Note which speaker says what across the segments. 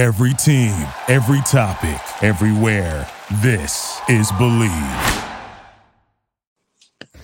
Speaker 1: Every team, every topic, everywhere. This is Believe.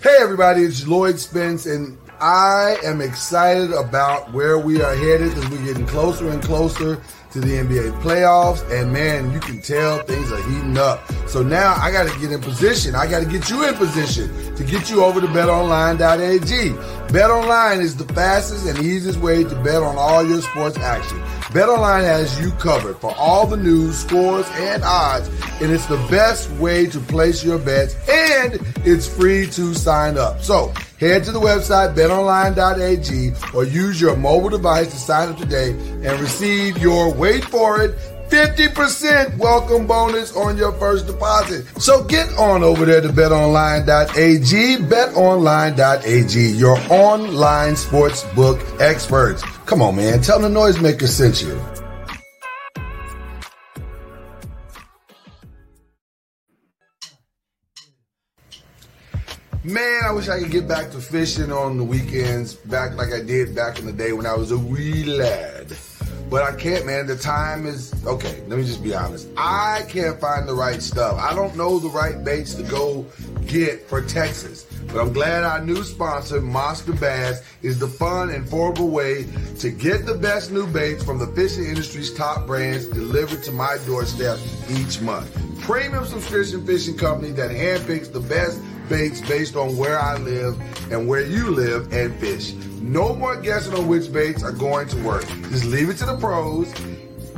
Speaker 2: Hey, everybody, it's Lloyd Spence, and I am excited about where we are headed as we're getting closer and closer to the NBA playoffs. And man, you can tell things are heating up. So now I got to get in position. I got to get you in position to get you over to betonline.ag. BetOnline is the fastest and easiest way to bet on all your sports action. BetOnline has you covered for all the news, scores, and odds, and it's the best way to place your bets, and it's free to sign up. So head to the website betonline.ag or use your mobile device to sign up today and receive your wait for it 50% welcome bonus on your first deposit. So get on over there to betonline.ag, betonline.ag, your online sportsbook experts. Come on, man. Tell them the noisemaker sent you. Man, I wish I could get back to fishing on the weekends, back like I did back in the day when I was a wee lad. But I can't, man. The time is okay. Let me just be honest. I can't find the right stuff. I don't know the right baits to go get for Texas. But I'm glad our new sponsor, Monster Bass, is the fun and affordable way to get the best new baits from the fishing industry's top brands delivered to my doorstep each month. Premium subscription fishing company that handpicks the best baits based on where I live and where you live and fish. No more guessing on which baits are going to work. Just leave it to the pros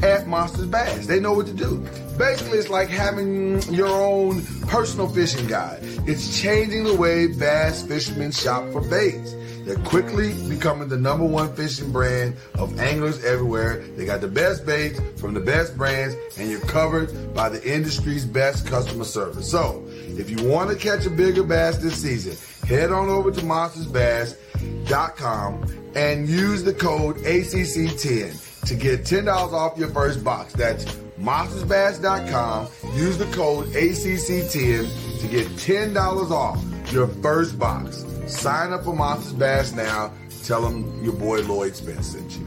Speaker 2: at Monsters Bass. They know what to do. Basically, it's like having your own personal fishing guide. It's changing the way bass fishermen shop for baits. They're quickly becoming the number one fishing brand of anglers everywhere. They got the best baits from the best brands, and you're covered by the industry's best customer service. So, if you want to catch a bigger bass this season, head on over to monstersbass.com and use the code ACC10 to get $10 off your first box. That's monstersbass.com. Use the code ACC10 to get $10 off your first box. Sign up for Monsters Bass now. Tell them your boy Lloyd Spence sent you.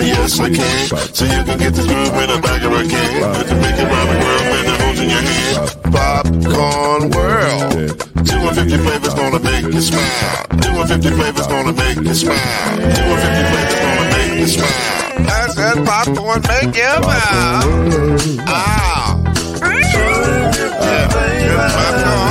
Speaker 3: now? Yes, I can. So you can get this groove in the back of a can. I can make it round the world when the holes in your hand. Popcorn World. 250 flavors gonna make you smile. 250 flavors gonna make you smile. 250 flavors gonna make you smile. I said popcorn make you smile. Ah. Yeah. Popcorn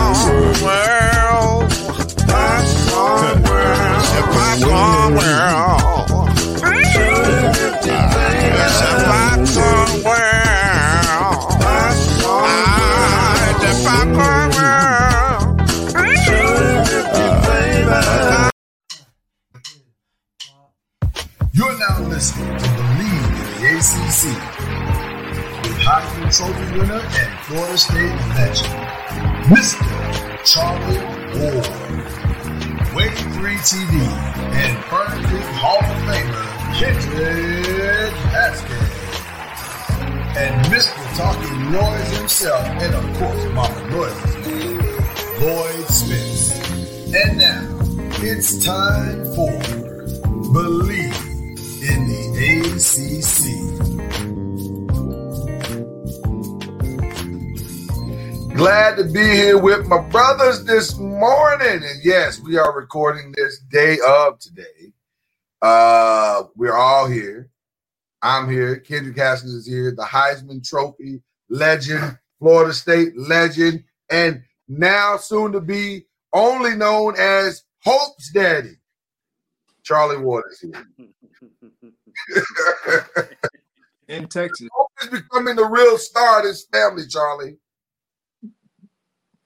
Speaker 2: ACC with Heisman Trophy winner and Florida State legend, Mr. Charlie Ward, Wave 3 TV, and Fern Creek Hall of Famer, Kendrick Haskins, and Mr. Talking Noise himself, and of course, Mama Noise's Lloyd Smith. And now, it's time for Believe in the ACC. Glad to be here with my brothers this morning. And yes, we are recording this day of today. Uh, we're all here. I'm here. Kendrick Haskins is here. The Heisman Trophy legend, Florida State legend, and now soon to be only known as Hope's Daddy. Charlie Ward's here.
Speaker 4: in Texas.
Speaker 2: Hope is becoming the real star of this family, Charlie.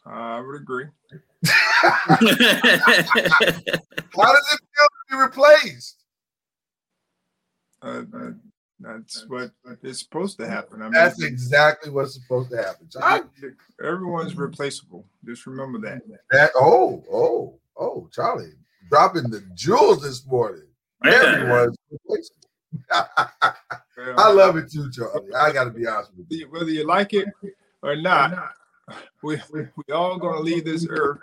Speaker 4: I would agree.
Speaker 2: How does it feel to be replaced?
Speaker 4: Uh, uh, that's what is supposed to happen. I mean,
Speaker 2: That's exactly what's supposed to happen. Charlie.
Speaker 4: everyone's replaceable. Just remember that.
Speaker 2: That oh oh oh Charlie dropping the jewels this morning. Everyone's replaceable. I love it too, Charlie. I got to be honest with you.
Speaker 4: whether you like it or not, we we all gonna leave this earth,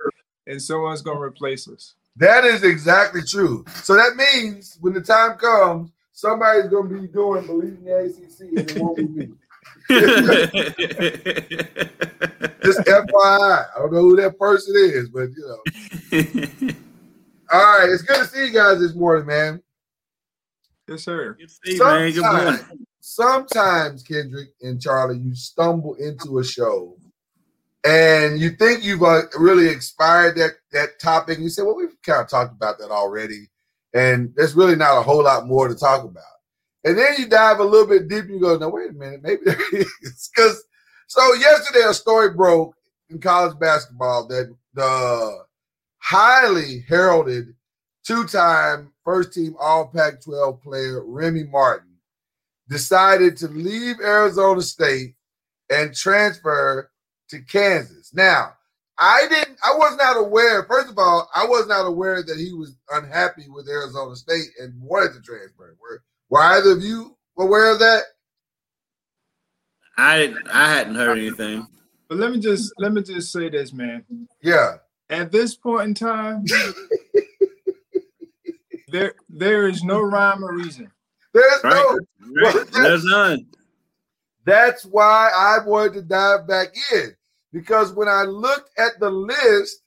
Speaker 4: and someone's gonna replace us.
Speaker 2: That is exactly true. So that means when the time comes, somebody's going to be doing believing the ACC, and it won't be me. Just FYI, I don't know who that person is, but you know. All right, it's good to see you guys this morning, man.
Speaker 4: Yes, sir.
Speaker 5: See, man, good morning.
Speaker 2: Sometimes, sometimes, Kendrick and Charlie, you stumble into a show and you think you've uh, really expired that that topic. You say, "Well, we've kind of talked about that already," and there's really not a whole lot more to talk about. And then you dive a little bit deeper. You go, "No, wait a minute, maybe there is." Because so yesterday, a story broke in college basketball that the highly heralded two-time first-team All-Pac-12 player Remy Martin decided to leave Arizona State and transfer to Kansas. Now, I didn't I was not aware, first of all, I was not aware that he was unhappy with Arizona State and wanted to transfer. Were, were either of you aware of that?
Speaker 5: I I hadn't heard anything.
Speaker 4: But let me just let me just say this, man.
Speaker 2: Yeah.
Speaker 4: At this point in time, there there is no rhyme or reason.
Speaker 2: There's
Speaker 5: Right.
Speaker 2: no
Speaker 5: Right. There's none.
Speaker 2: That's why I wanted to dive back in because when I looked at the list,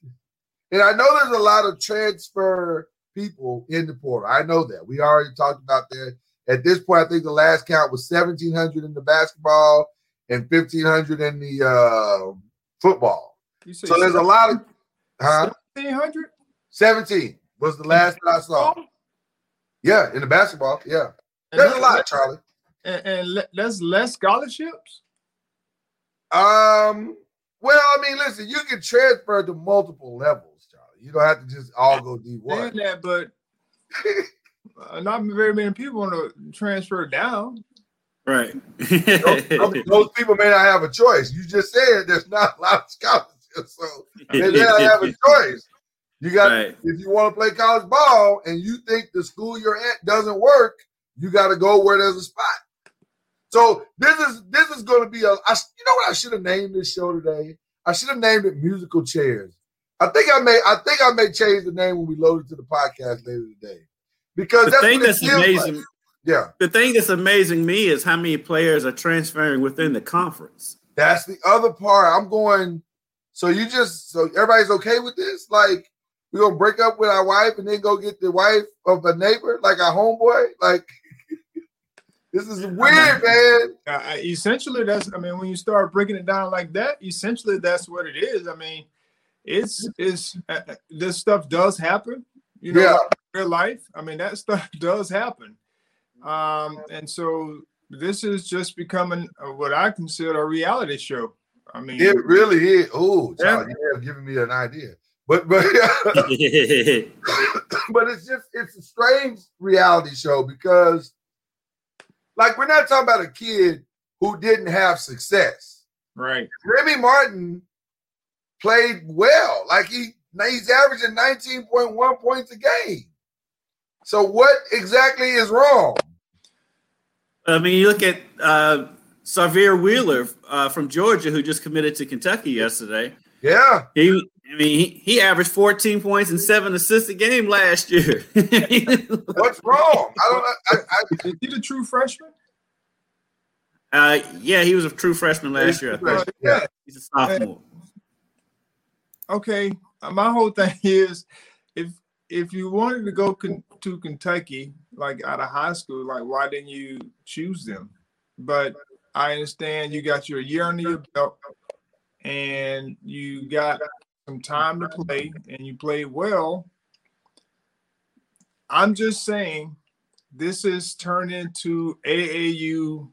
Speaker 2: and I know there's a lot of transfer people in the portal. I know that. We already talked about that. At this point, I think the last count was 1,700 in the basketball and 1,500 in the uh, football.
Speaker 4: You
Speaker 2: So there's a lot of, huh?
Speaker 4: seventeen hundred.
Speaker 2: 17 was the last that I saw. Yeah, in the basketball. Yeah. There's a lot, Charlie.
Speaker 4: and, and that's less scholarships.
Speaker 2: Um, well, I mean, listen, you can transfer to multiple levels, Charlie. You don't have to just all go D one.
Speaker 4: That, but uh, not very many people want to transfer down.
Speaker 5: Right.
Speaker 2: those, those people may not have a choice. You just said there's not a lot of scholarships, so they may not have a choice. You got
Speaker 5: Right.
Speaker 2: if you want to play college ball and you think the school you're at doesn't work, you got to go where there's a spot. So this is this is going to be a. I, you know what I should have named this show today? I should have named it musical chairs. I think I may I think I may change the name when we load it to the podcast later today because
Speaker 5: the
Speaker 2: that's
Speaker 5: thing that's
Speaker 2: feels like.
Speaker 5: amazing.
Speaker 2: Yeah,
Speaker 5: The thing that's amazing me is how many players are transferring within the conference.
Speaker 2: that's the other part. I'm going. So you just so everybody's okay with this? Like we gonna break up with our wife and then go get the wife of a neighbor, like our homeboy? Like this is weird, man.
Speaker 4: Uh, I- essentially, that's. I mean, when you start breaking it down like that, essentially that's what it is. I mean, it's it's uh, uh, this stuff does happen. You know,
Speaker 2: Yeah.
Speaker 4: like real life. I mean, that stuff does happen. Um, and so this is just becoming uh, what I consider a reality show. I mean,
Speaker 2: It really is. Oh,
Speaker 4: Yeah.
Speaker 2: You have given me an idea. But but but it's just it's a strange reality show because like we're not talking about a kid who didn't have success.
Speaker 4: right?
Speaker 2: Remy Martin played well. Like he he's averaging 19.1 points a game. So what exactly is wrong?
Speaker 5: I mean, you look at uh, Sahvir Wheeler uh, from Georgia, who just committed to Kentucky yesterday.
Speaker 2: Yeah.
Speaker 5: He, I mean, he, he averaged 14 points and seven assists a game last year.
Speaker 2: What's wrong? I don't I, I,
Speaker 4: Is he the true freshman?
Speaker 5: uh, yeah, he was a true freshman last year. I think.
Speaker 2: yeah.
Speaker 5: He's a sophomore.
Speaker 4: okay uh, my whole thing is if if you wanted to go con- to kentucky like out of high school like why didn't you choose them but i understand you got your year under your belt and you got some time to play and you played well i'm just saying this is turned into aau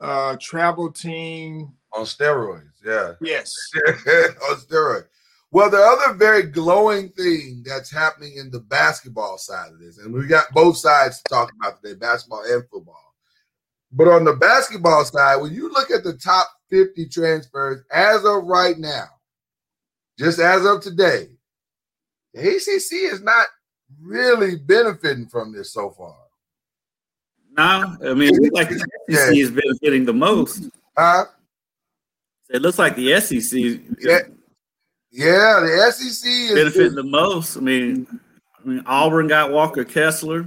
Speaker 4: uh travel team
Speaker 2: on steroids. Yeah.
Speaker 4: yes
Speaker 2: on steroids. Well, the other very glowing thing that's happening in the basketball side of this, and we got both sides to talk about today, basketball and football. But on the basketball side, when you look at the top 50 transfers as of right now, just as of today, the ACC is not really benefiting from this so far.
Speaker 5: No, I mean, it looks like the SEC
Speaker 2: Yeah.
Speaker 5: is benefiting the most.
Speaker 2: Huh?
Speaker 5: It looks like the SEC
Speaker 2: Yeah. Yeah, the SEC is,
Speaker 5: benefiting the most. I mean, I mean, Auburn got Walker Kessler.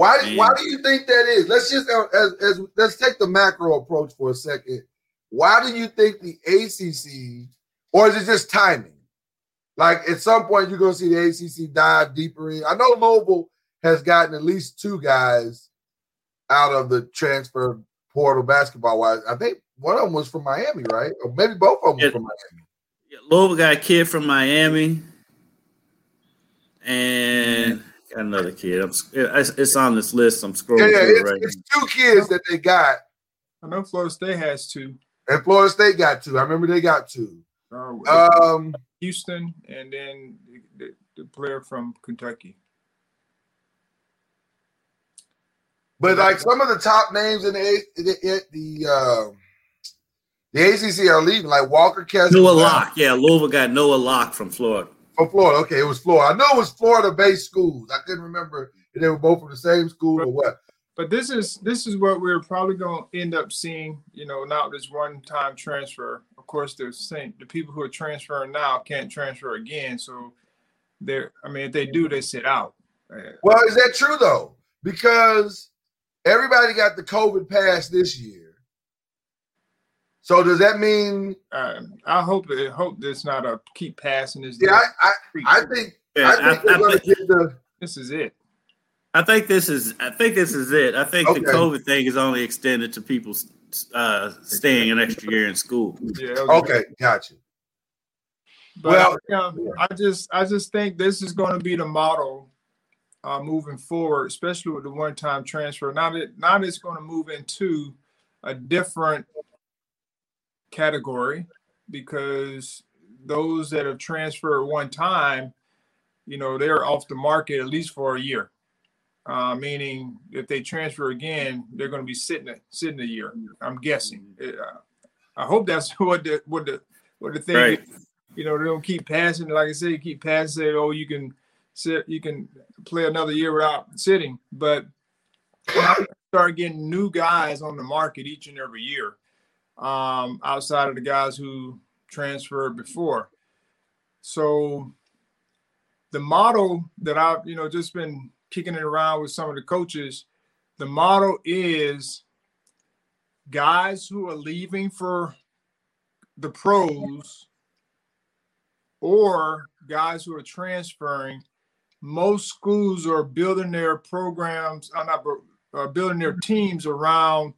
Speaker 2: Why? Why do you think that is? Let's just uh, as, as let's take the macro approach for a second. Why do you think the ACC, or is it just timing? Like at some point you're going to see the ACC dive deeper in. I know Louisville has gotten at least two guys out of the transfer portal basketball wise. I think one of them was from Miami, right? Or maybe both of them
Speaker 5: Yeah.
Speaker 2: were from Miami.
Speaker 5: Yeah, Louisville got a kid from Miami, and got another kid. I'm, it's, it's on this list. I'm scrolling
Speaker 2: Yeah, yeah,
Speaker 5: through
Speaker 2: it's,
Speaker 5: right
Speaker 2: it's two kids that they got,
Speaker 4: I know Florida State has two.
Speaker 2: and Florida State got two. I remember they got two.
Speaker 4: Uh,
Speaker 2: Um,
Speaker 4: Houston, and then the, the, the player from Kentucky.
Speaker 2: But like some of the top names in the A- the the, uh, the ACC are leaving, like Walker Kessler.
Speaker 5: Noah Locke. Yeah, Louisville got Noah Locke from Florida.
Speaker 2: Florida. Okay, it was Florida. I know it was Florida-based schools. I couldn't remember if they were both from the same school or what.
Speaker 4: But this is this is what we're probably going to end up seeing. You know, not this one-time transfer. Of course, the same the people who are transferring now can't transfer again. So they're. I mean, if they do, they sit out.
Speaker 2: Well, is that true though? Because everybody got the COVID pass this year. So does that mean?
Speaker 4: um, I hope I hope this not a keep passing this.
Speaker 2: Yeah, I I, I think
Speaker 5: Yeah,
Speaker 2: I think
Speaker 5: I-
Speaker 2: they're
Speaker 5: I
Speaker 2: going to
Speaker 5: think-
Speaker 2: get the.
Speaker 4: this is it.
Speaker 5: I think this is. I think this is it. I think
Speaker 2: Okay.
Speaker 5: the COVID thing is only extended to people uh, staying an extra year in school.
Speaker 4: Yeah. that was-
Speaker 2: Okay, gotcha.
Speaker 4: But
Speaker 2: Well-
Speaker 4: yeah, I just I just think this is going to be the model uh, moving forward, especially with the one-time transfer. Now that now it's going to move into a different category because those that have transferred one time, you know, they're off the market at least for a year. Uh, meaning, if they transfer again, they're going to be sitting a, sitting a year. I'm guessing. Uh, I hope that's what the what the what the thing
Speaker 5: Right.
Speaker 4: is you know, they don't keep passing. Like I said, you keep passing. Say, oh, you can sit, you can play another year without sitting. But now you start getting new guys on the market each and every year, um, outside of the guys who transferred before. So the model that I've, you know, just been kicking it around with some of the coaches, the model is guys who are leaving for the pros or guys who are transferring, most schools are building their programs, uh, not bro- uh, building their teams around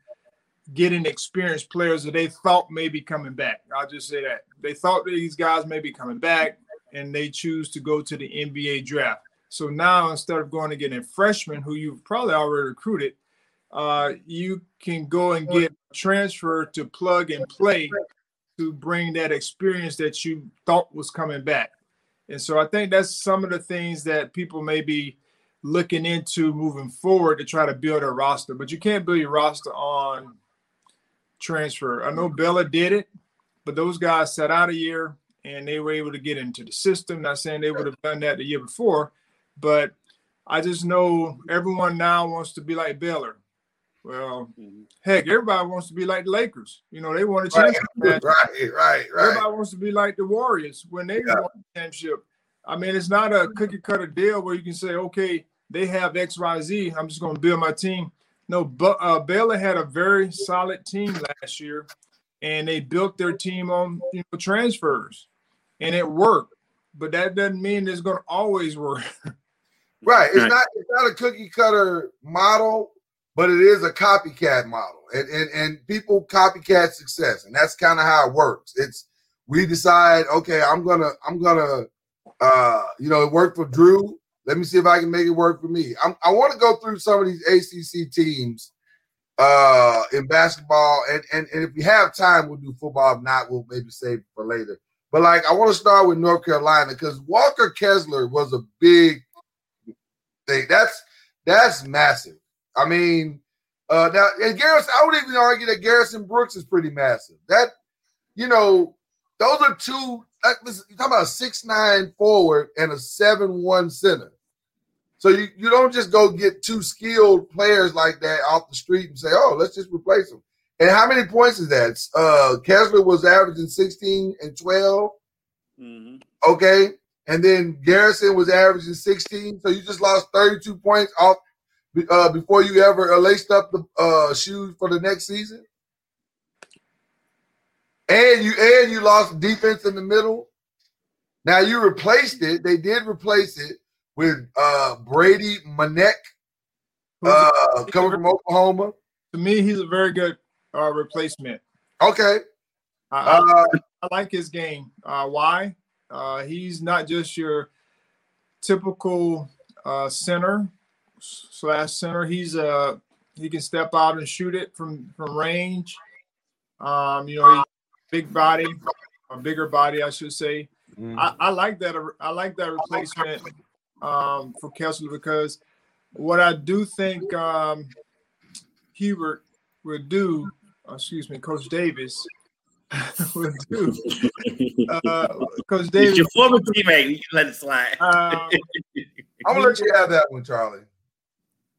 Speaker 4: getting experienced players that they thought may be coming back. I'll just say that they thought these guys may be coming back, and they choose to go to the NBA draft. So now instead of going to get a freshman who you've probably already recruited, uh, you can go and get transfer to plug and play to bring that experience that you thought was coming back. And so I think that's some of the things that people may be looking into moving forward to try to build a roster. But you can't build your roster on transfer. I know Baylor did it, but those guys sat out a year and they were able to get into the system. Not saying they would have done that the year before, but I just know everyone now wants to be like Baylor. Well, mm-hmm. heck, everybody wants to be like the Lakers. You know, they want a championship.
Speaker 2: right, right, right.
Speaker 4: Everybody wants to be like the Warriors when they
Speaker 2: Yeah.
Speaker 4: won the championship. I mean, it's not a cookie cutter deal where you can say, okay, they have X, Y, Z. I'm just going to build my team. No, but uh, Baylor had a very solid team last year, and they built their team on you know transfers, and it worked. But that doesn't mean it's going to always work.
Speaker 2: Right. It's
Speaker 5: Right.
Speaker 2: not it's not a cookie cutter model, but it is a copycat model. And and, and people copycat success. And that's kind of how it works. It's we decide, okay, I'm gonna, I'm gonna uh you know, it worked for Drew. Let me see if I can make it work for me. I'm, I want to go through some of these ACC teams uh in basketball, and, and and if we have time, we'll do football. If not, we'll maybe save it for later. But like, I want to start with North Carolina because Walker Kessler was a big thing. That's that's massive. I mean, uh now and Garrison, I would even argue that Garrison Brooks is pretty massive. That you know, those are two. Like, listen, you're talking about a six nine forward and a seven one center. So you, you don't just go get two skilled players like that off the street and say, oh, let's just replace them. And how many points is that? Uh, Kessler was averaging 16 and 12.
Speaker 5: Mm-hmm.
Speaker 2: Okay. And then Garrison was averaging 16. So you just lost 32 points off uh, before you ever laced up the uh, shoes for the next season. And you and you lost defense in the middle. Now you replaced it. They did replace it with uh, Brady Manek, uh, coming from Oklahoma.
Speaker 4: To me, he's a very good uh, replacement.
Speaker 2: Okay.
Speaker 4: I, I,
Speaker 2: Uh,
Speaker 4: I like his game. Uh, why? Uh, he's not just your typical uh, center slash center. He's uh he can step out and shoot it from from range. Um, you know, he's big body, a bigger body, I should say. I, I like that. I like that replacement um, for Kessler because what I do think um, Hubert would do, uh, excuse me, Coach Davis would do. Uh, Coach
Speaker 5: He's
Speaker 4: Davis,
Speaker 5: your former teammate. You can let it slide.
Speaker 4: um,
Speaker 2: I'm gonna let you have that one, Charlie.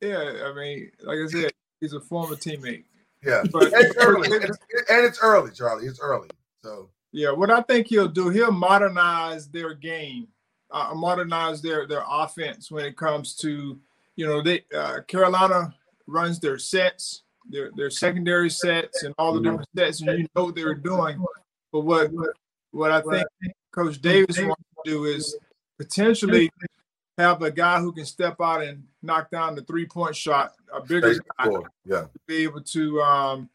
Speaker 4: yeah, I mean, like I said, he's a former teammate.
Speaker 2: Yeah,
Speaker 4: But-
Speaker 2: it's early, and it's, and it's early, Charlie. It's early. So
Speaker 4: Yeah, what I think he'll do, he'll modernize their game, uh, modernize their their offense when it comes to, you know, they uh, Carolina runs their sets, their their secondary sets, and all the different sets, and you know what they were doing. But what what I think Coach Davis wants to do is potentially have a guy who can step out and knock down the three point shot, a bigger guy
Speaker 2: yeah.
Speaker 4: be able to um,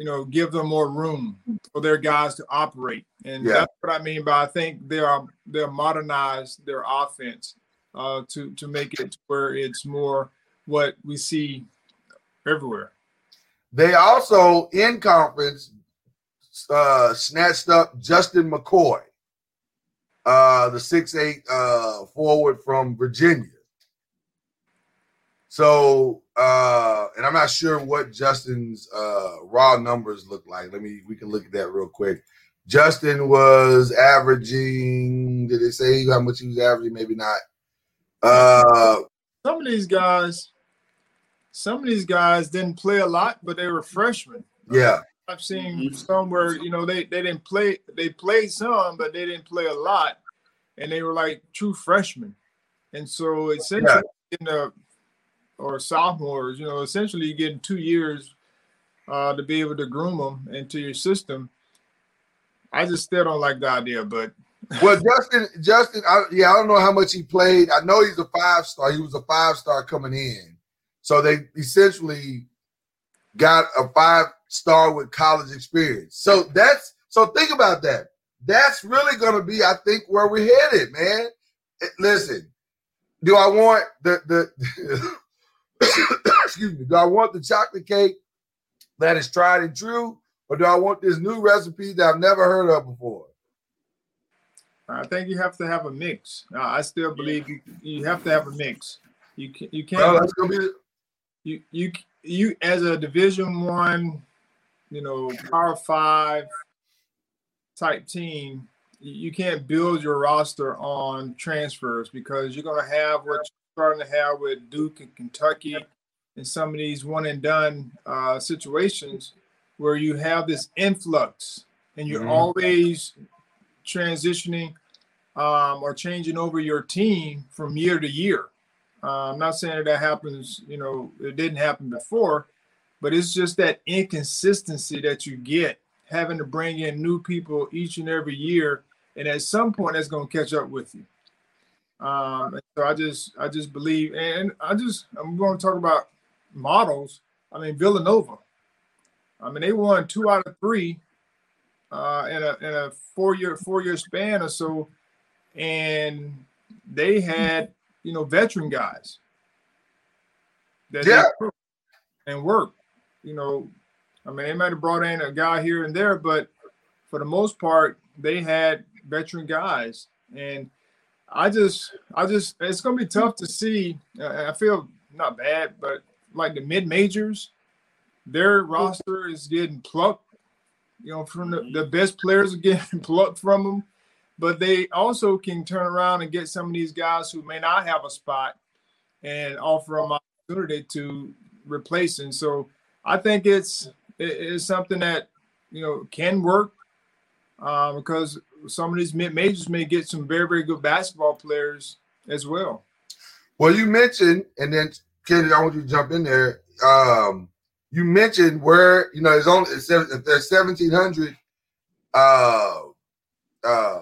Speaker 4: you know give them more room for their guys to operate and
Speaker 2: Yeah.
Speaker 4: that's what i mean by i think they are they're modernize their offense uh, to to make it where it's more what we see everywhere
Speaker 2: They also in conference uh, snatched up Justin McKoy, uh, the six eight uh, forward from Virginia. So, uh, and I'm not sure what Justin's uh, raw numbers look like. Let me we can look at that real quick. Justin was averaging. Did they say how much he was averaging? Maybe not. Uh,
Speaker 4: some of these guys some of these guys didn't play a lot but they were freshmen
Speaker 2: yeah,
Speaker 4: I've seen some where you know they they didn't play they played some but they didn't play a lot and they were like true freshmen and so essentially in the or sophomores you know essentially you're getting two years uh, to be able to groom them into your system I just still don't like the idea but
Speaker 2: Well, Justin, Justin, I, yeah, I don't know how much he played. I know he's a five star. He was a five star coming in, so they essentially got a five star with college experience. So that's so think about that. That's really going to be, I think, where we're headed, man. Listen, do I want the the excuse me? Do I want the chocolate cake that is tried and true, or do I want this new recipe that I've never heard of before?
Speaker 4: I think you have to have a mix uh, I still believe you, you have to have a mix you can you can't
Speaker 2: Well, that's gonna be
Speaker 4: you you you as a division one you know power five type team you can't build your roster on transfers because you're going to have what starting to have with duke and kentucky and some of these one and done uh, situations where you have this influx and you're
Speaker 2: Mhm.
Speaker 4: always transitioning um, or changing over your team from year to year uh, I'm not saying that, that happens, you know, it didn't happen before, but it's just that inconsistency that you get having to bring in new people each and every year, and at some point that's going to catch up with you. Um, so I just, I just believe, and I just, I'm going to talk about models. I mean, Villanova. I mean, they won two out of three uh, in a in a four year four year span or so, and they had you know, veteran guys that
Speaker 2: Yeah.
Speaker 4: and work. You know, I mean, they might have brought in a guy here and there, but for the most part, they had veteran guys, and I just, I just, it's gonna be tough to see. I feel not bad, but like the mid majors, their roster is getting plucked. You know, from the, the best players are getting plucked from them, but they also can turn around and get some of these guys who may not have a spot and offer them opportunity to replace. And so I think it's it's something that you know can work uh, because some of these mid majors may get some very very good basketball players as well.
Speaker 2: Well, you mentioned, and then Kenny, I want you to jump in there. Um, you mentioned where you know it's only if there's seventeen hundred, uh, uh,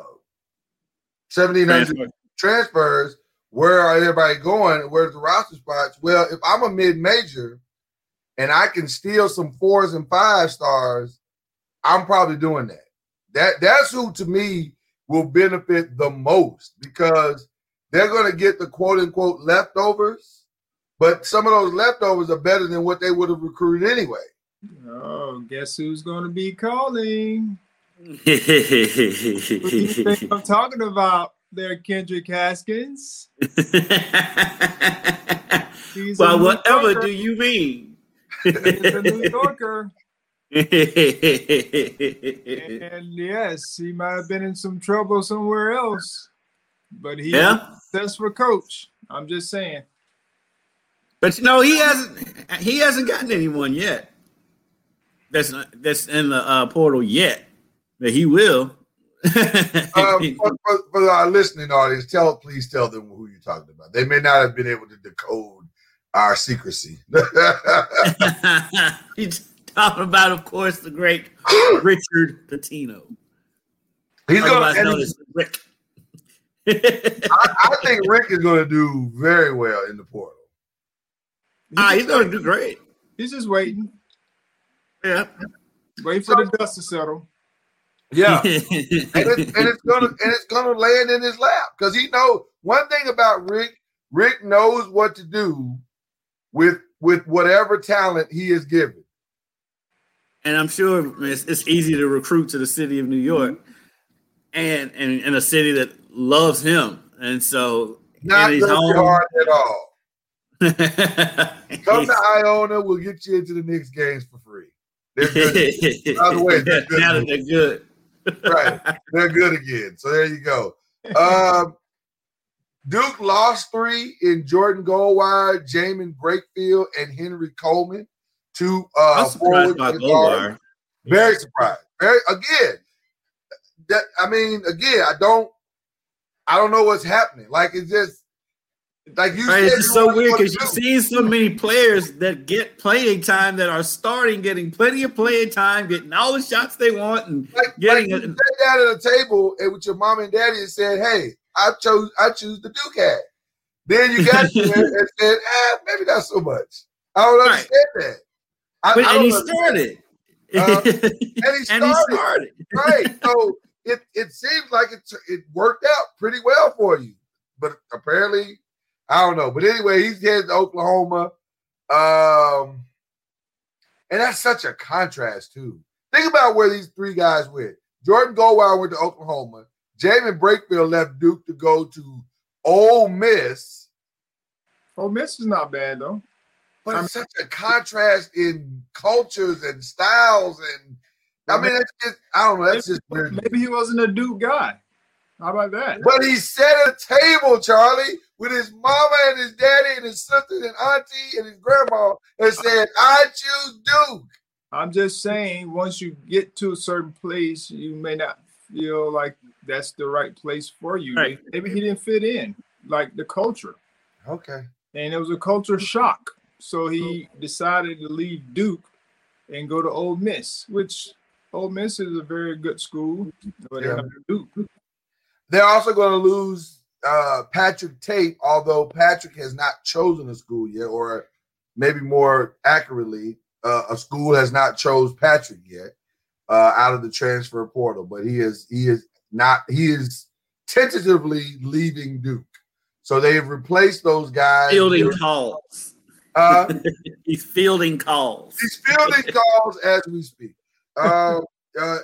Speaker 2: seventeen hundred transfers. Where are everybody going? Where's the roster spots? Well, if I'm a mid major and I can steal some fours and five stars, I'm probably doing that. That that's who to me will benefit the most because they're going to get the quote unquote leftovers, but some of those leftovers are better than what they would have recruited anyway.
Speaker 4: Oh, guess who's going to be calling? what do you think I'm talking about there, Kendrick Haskins?
Speaker 5: well, whatever Yorker. do you mean?
Speaker 4: He's a New Yorker. and yes, he might have been in some trouble somewhere else, but he yeah. that's for coach. I'm just saying.
Speaker 5: But you know, he hasn't he hasn't gotten anyone yet. That's not, that's in the uh, portal yet, but he will.
Speaker 2: um, for, for, for, our listening audience, tell please tell them who you're talking about. They may not have been able to decode our secrecy.
Speaker 5: talking about, of course, the great Richard Pitino.
Speaker 2: He's going to known as Rick. I, I, think Rick is going to do very well in the portal.
Speaker 5: Ah, he's going to do great.
Speaker 4: He's just waiting.
Speaker 5: Yeah.
Speaker 4: Wait for so, the dust to settle.
Speaker 2: Yeah, and, it's, and it's gonna and it's gonna land in his lap because he know one thing about Rick. Rick knows what to do with with whatever talent he is given
Speaker 5: and I'm sure it's, it's, easy to recruit to the city of New York, mm-hmm. and and in a city that loves him, and so
Speaker 2: not very hard at all. Come to Iona, we'll get you into the Knicks games for free. They're good. By the way, they're good.
Speaker 5: now that they're good.
Speaker 2: right, they're good again. So there you go. Um, Duke lost three in Jordan Goldwire, Jaemyn Brakefield, and Henry Coleman to uh i'm forward Very surprised. Very again. That I mean, again, I don't I don't know what's happening. Like it's just like you
Speaker 5: right, it's so weird because you see so many players that get playing time that are starting, getting plenty of playing time, getting all the shots they want, and
Speaker 2: like,
Speaker 5: getting
Speaker 2: like you sat down at a table and with your mom and daddy and said, "Hey, I chose I choose the Duke hat." Then you got there and said, "Ah, maybe not so much." I don't understand right. that.
Speaker 5: I, but, I and, he started.
Speaker 2: Uh, and he started. and he started. right. So it, it seems like it, it worked out pretty well for you. But apparently, I don't know. But anyway, he's headed to Oklahoma. Um, and that's such a contrast, too. Think about where these three guys went. Jordan Goldwire went to Oklahoma. Jaemyn Brakefield left Duke to go to Ole Miss.
Speaker 4: Ole Miss is not bad, though.
Speaker 2: But I'm, it's such a contrast in cultures and styles, and I mean, it's just, I don't know. That's just weird.
Speaker 4: Maybe he wasn't a Duke guy. How about that?
Speaker 2: But he set a table, Charlie, with his mama and his daddy and his sister and auntie and his grandma, and said, "I choose Duke."
Speaker 4: I'm just saying, once you get to a certain place, you may not feel like that's the right place for you. Right. Maybe he didn't fit in, like the culture.
Speaker 2: Okay.
Speaker 4: And it was a culture shock. So he decided to leave Duke and go to Ole Miss, which Ole Miss is a very good school. But yeah. Duke.
Speaker 2: They're also going to lose uh, Patrick Tape, although Patrick has not chosen a school yet, or maybe more accurately, uh, a school has not chose Patrick yet uh, out of the transfer portal. But he is he is not he is tentatively leaving Duke. So they've replaced those guys.
Speaker 5: Fielding calls. Uh, he's fielding calls.
Speaker 2: He's fielding calls as we speak. Uh, uh,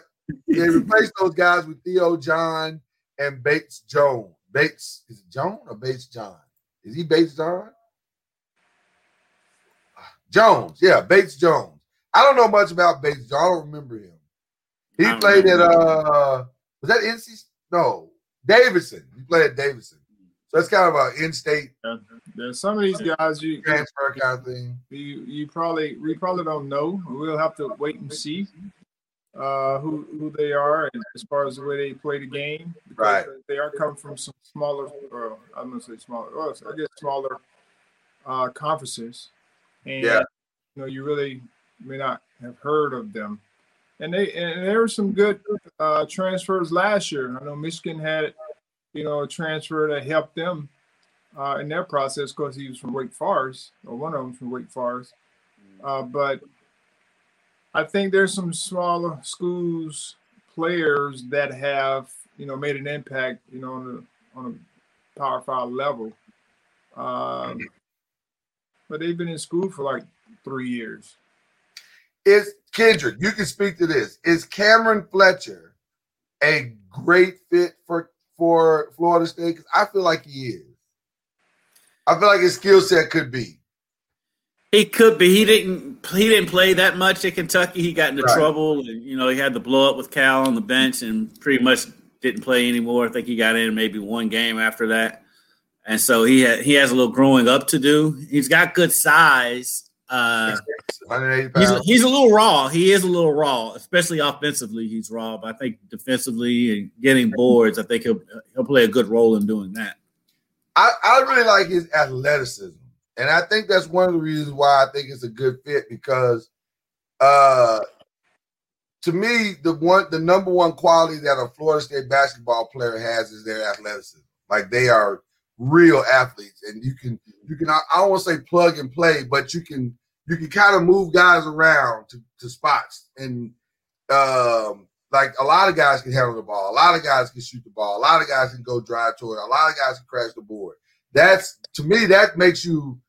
Speaker 2: they replaced those guys with Theo John and Bates Jones. Bates is it Jones or Bates John? Is he Bates John? Jones, yeah, Bates Jones. I don't know much about Bates. Jones. I don't remember him. He played at uh was that NC? No, Davidson. He played at Davidson. That's kind of an in-state.
Speaker 4: Yeah. There's some of these guys you
Speaker 2: transfer kind of thing.
Speaker 4: You you probably we probably don't know. We'll have to wait and see uh, who who they are and as far as the way they play the game.
Speaker 2: Right.
Speaker 4: They are coming from some smaller, or I'm gonna say smaller. Oh, I guess smaller uh, conferences, and
Speaker 2: yeah.
Speaker 4: you know you really may not have heard of them. And they and there were some good uh, transfers last year. I know Michigan had you know a transfer to help them uh, in their process because he was from Wake Forest, or one of them from Wake Forest. Uh, but I think there's some smaller schools players that have you know made an impact, you know, on the on a Power Five level. Um, but they've been in school for like three years.
Speaker 2: Is Kendrick? You can speak to this. Is Cameron Fletcher a great fit for for Florida State? Because I feel like he is. I feel like his skill set could be.
Speaker 5: He could be. He didn't. He didn't play that much at Kentucky. He got into right. trouble, and you know he had the blow up with Cal on the bench, and pretty much didn't play anymore. I think he got in maybe one game after that, and so he had, he has a little growing up to do. He's got good size. Uh, he's, he's a little raw. He is a little raw, especially offensively. He's raw, but I think defensively and getting boards, I think he'll he'll play a good role in doing that.
Speaker 2: I, I really like his athleticism. And I think that's one of the reasons why I think it's a good fit because uh to me, the one the number one quality that a Florida State basketball player has is their athleticism. Like they are real athletes, and you can you can I, I don't want to say plug and play, but you can you can kind of move guys around to, to spots, and um, like a lot of guys can handle the ball, a lot of guys can shoot the ball, a lot of guys can go drive to it, a lot of guys can crash the board. That's to me that makes you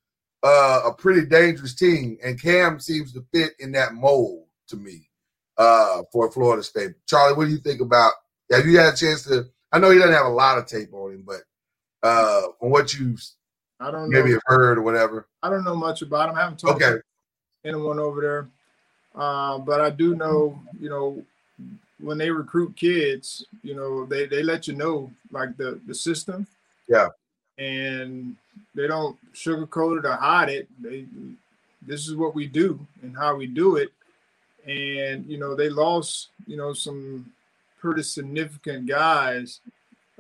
Speaker 2: uh, a pretty dangerous team, and Cam seems to fit in that mold to me uh, for Florida State. Charlie, what do you think about? Have you had a chance to? I know he doesn't have a lot of tape on him, but uh, from what you
Speaker 4: I don't know.
Speaker 2: maybe
Speaker 4: know.
Speaker 2: have heard or whatever.
Speaker 4: I don't know much about him. I haven't talked
Speaker 2: okay.
Speaker 4: to anyone over there, uh, but I do know, you know, when they recruit kids, you know, they they let you know like the the system.
Speaker 2: Yeah.
Speaker 4: And they don't sugarcoat it or hide it. They this is what we do and how we do it. And you know, they lost, you know, some pretty significant guys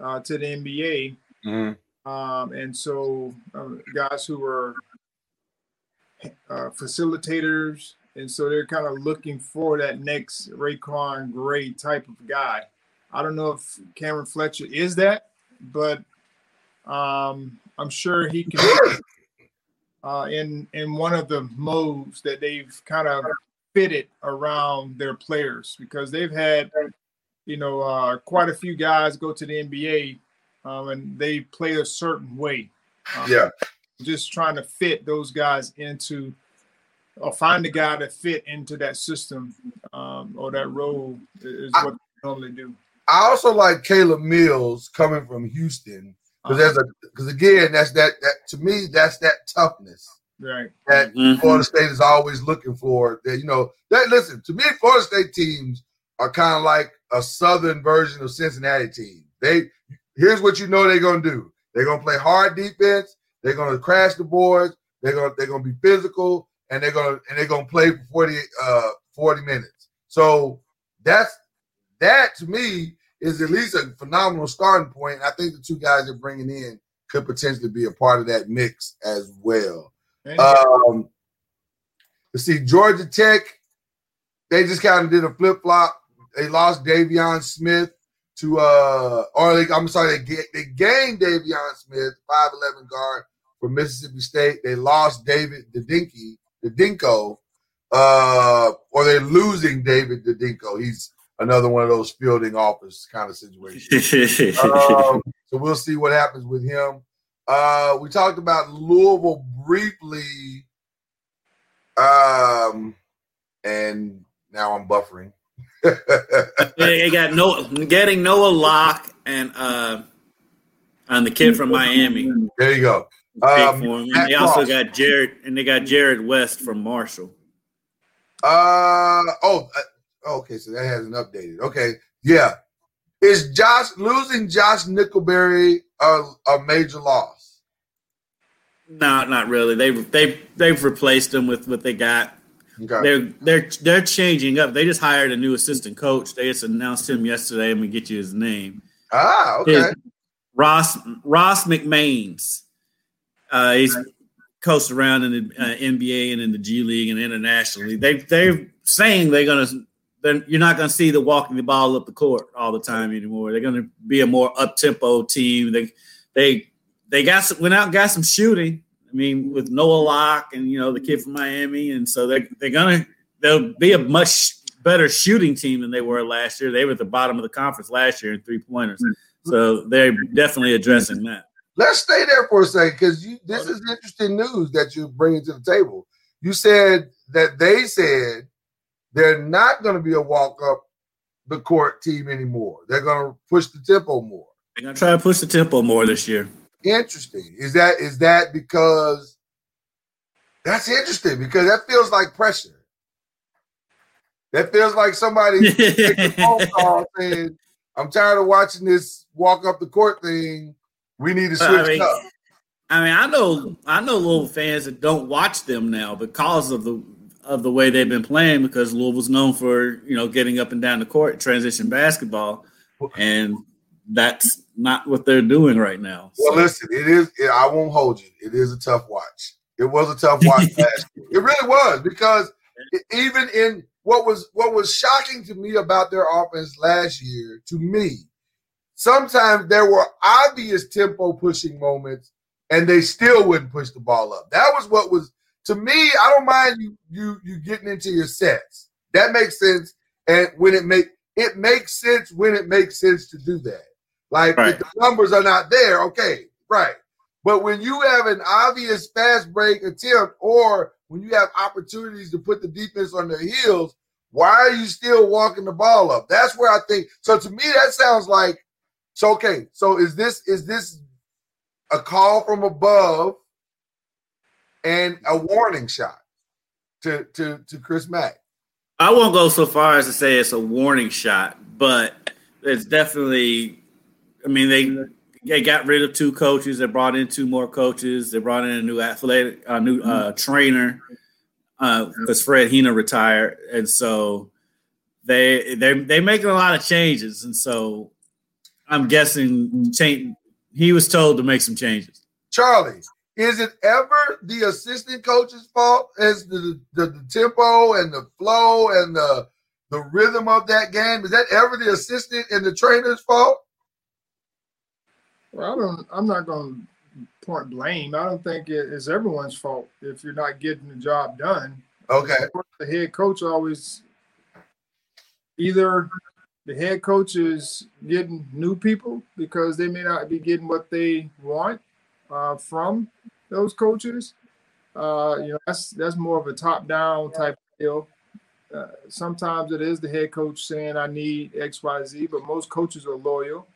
Speaker 4: uh, to the NBA.
Speaker 2: Mm-hmm.
Speaker 4: Um, and so um, guys who are uh, facilitators, and so they're kind of looking for that next RaiQuan Gray type of guy. I don't know if Cameron Fletcher is that, but um, I'm sure he can uh, in in one of the modes that they've kind of fitted around their players because they've had you know uh, quite a few guys go to the NBA um, and they play a certain way.
Speaker 2: Um, yeah,
Speaker 4: just trying to fit those guys into or find a guy that fit into that system um, or that role is what I, they normally do.
Speaker 2: I also like Caleb Mills coming from Houston because there's a because again that's that that to me that's that toughness
Speaker 4: right
Speaker 2: that mm-hmm. Florida State is always looking for. That you know that listen to me, Florida State teams are kind of like a southern version of Cincinnati team. They here's what you know they're gonna do. They're gonna play hard defense. They're gonna crash the boards. They're gonna they're gonna be physical and they're gonna and they're gonna play for 40 uh 40 minutes. So that's that to me is at least a phenomenal starting point. I think the two guys they're bringing in could potentially be a part of that mix as well. Um, let's see, Georgia Tech, they just kind of did a flip flop. They lost Deivon Smith to uh, or they, I'm sorry, they they gained Deivon Smith, five eleven guard from Mississippi State. They lost David Dadinki, Dadinko, uh, or they're losing David Dadinko. He's another one of those fielding office kind of situations. um, so we'll see what happens with him. Uh, we talked about Louisville briefly, um, and now I'm buffering.
Speaker 5: They got no getting Noah Locke and uh and the kid from Miami.
Speaker 2: There you go.
Speaker 5: Um, and they also got Jarrod and they got Jarrod West from Marshall.
Speaker 2: Uh oh, uh, okay. So that hasn't updated. Okay, yeah. Is Josh losing Josh Nickelberry a, a major loss?
Speaker 5: No, not really. They they they've replaced them with what they got. Okay. They're they're they're changing up. They just hired a new assistant coach. They just announced him yesterday. I'm gonna get you his name.
Speaker 2: Ah, okay. His,
Speaker 5: Ross Ross McMains. Uh, he's coached around in the uh, NBA and in the G League and internationally. They they're saying they're gonna. They're, you're not going to see the walking the ball up the court all the time anymore. They're going to be a more up tempo team. They they they got some, went out and got some shooting. I mean, with Noah Locke and you know the kid from Miami, and so they they're gonna they'll be a much better shooting team than they were last year. They were at the bottom of the conference last year in three pointers, so they're definitely addressing that.
Speaker 2: Let's stay there for a second because this is interesting news that you're bringing to the table. You said that they said they're not going to be a walk up the court team anymore. They're going to push the tempo more.
Speaker 5: They're going to try to push the tempo more this year.
Speaker 2: Interesting. Is that is that because that's interesting because that feels like pressure. That feels like somebody making a phone call saying, "I'm tired of watching this walk up the court thing. We need to switch I
Speaker 5: mean,
Speaker 2: up."
Speaker 5: I mean, I know I know little fans that don't watch them now because of the of the way they've been playing because Louisville's known for you know getting up and down the court, transition basketball, and that's not what they're doing right now.
Speaker 2: So. Well, listen, it is. It, I won't hold you. It is a tough watch. It was a tough watch last year. It really was because it, even in what was what was shocking to me about their offense last year, to me, sometimes there were obvious tempo pushing moments, and they still wouldn't push the ball up. That was what was to me. I don't mind you you you getting into your sets. That makes sense, and when it make it makes sense when it makes sense to do that. Like right. if the numbers are not there, okay, right. But when you have an obvious fast break attempt, or when you have opportunities to put the defense on their heels, why are you still walking the ball up? That's where I think. So to me, that sounds like so. Okay, so is this is this a call from above and a warning shot to to to Chris Mack?
Speaker 5: I won't go so far as to say it's a warning shot, but it's definitely. I mean, they they got rid of two coaches. They brought in two more coaches. They brought in a new athletic, a new uh, trainer because uh, Fred Hina retired, and so they they they making a lot of changes, and so I'm guessing change. He was told to make some changes.
Speaker 2: Charlie, is it ever the assistant coach's fault as the, the, the tempo and the flow and the the rhythm of that game? Is that ever the assistant and the trainer's fault?
Speaker 4: Well, I don't. I'm not going to point blame. I don't think it is everyone's fault if you're not getting the job done.
Speaker 2: Okay.
Speaker 4: The head coach always either the head coach is getting new people because they may not be getting what they want uh, from those coaches. Uh, you know, that's that's more of a top-down type deal. Uh, sometimes it is the head coach saying, "I need X, Y, Z," but most coaches are loyal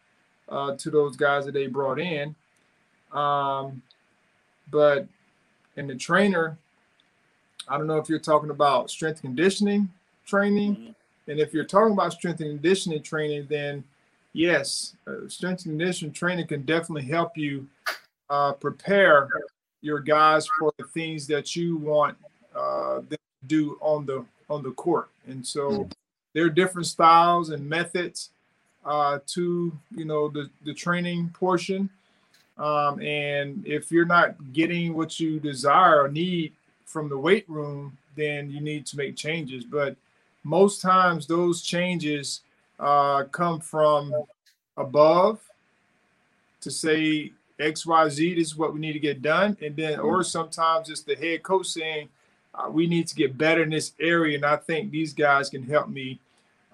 Speaker 4: uh, to those guys that they brought in. Um, but in the trainer, I don't know if you're talking about strength conditioning training, mm-hmm. and if you're talking about strength and conditioning training, then yes, uh, strength and conditioning training can definitely help you uh, prepare your guys for the things that you want uh, them to do on the on the court. And so mm-hmm. there are different styles and methods uh, to you know the the training portion. Um, and if you're not getting what you desire or need from the weight room, then you need to make changes. But most times those changes uh, come from above to say XYZ, this is what we need to get done. And then, or mm-hmm. sometimes it's the head coach saying, uh, we need to get better in this area. And I think these guys can help me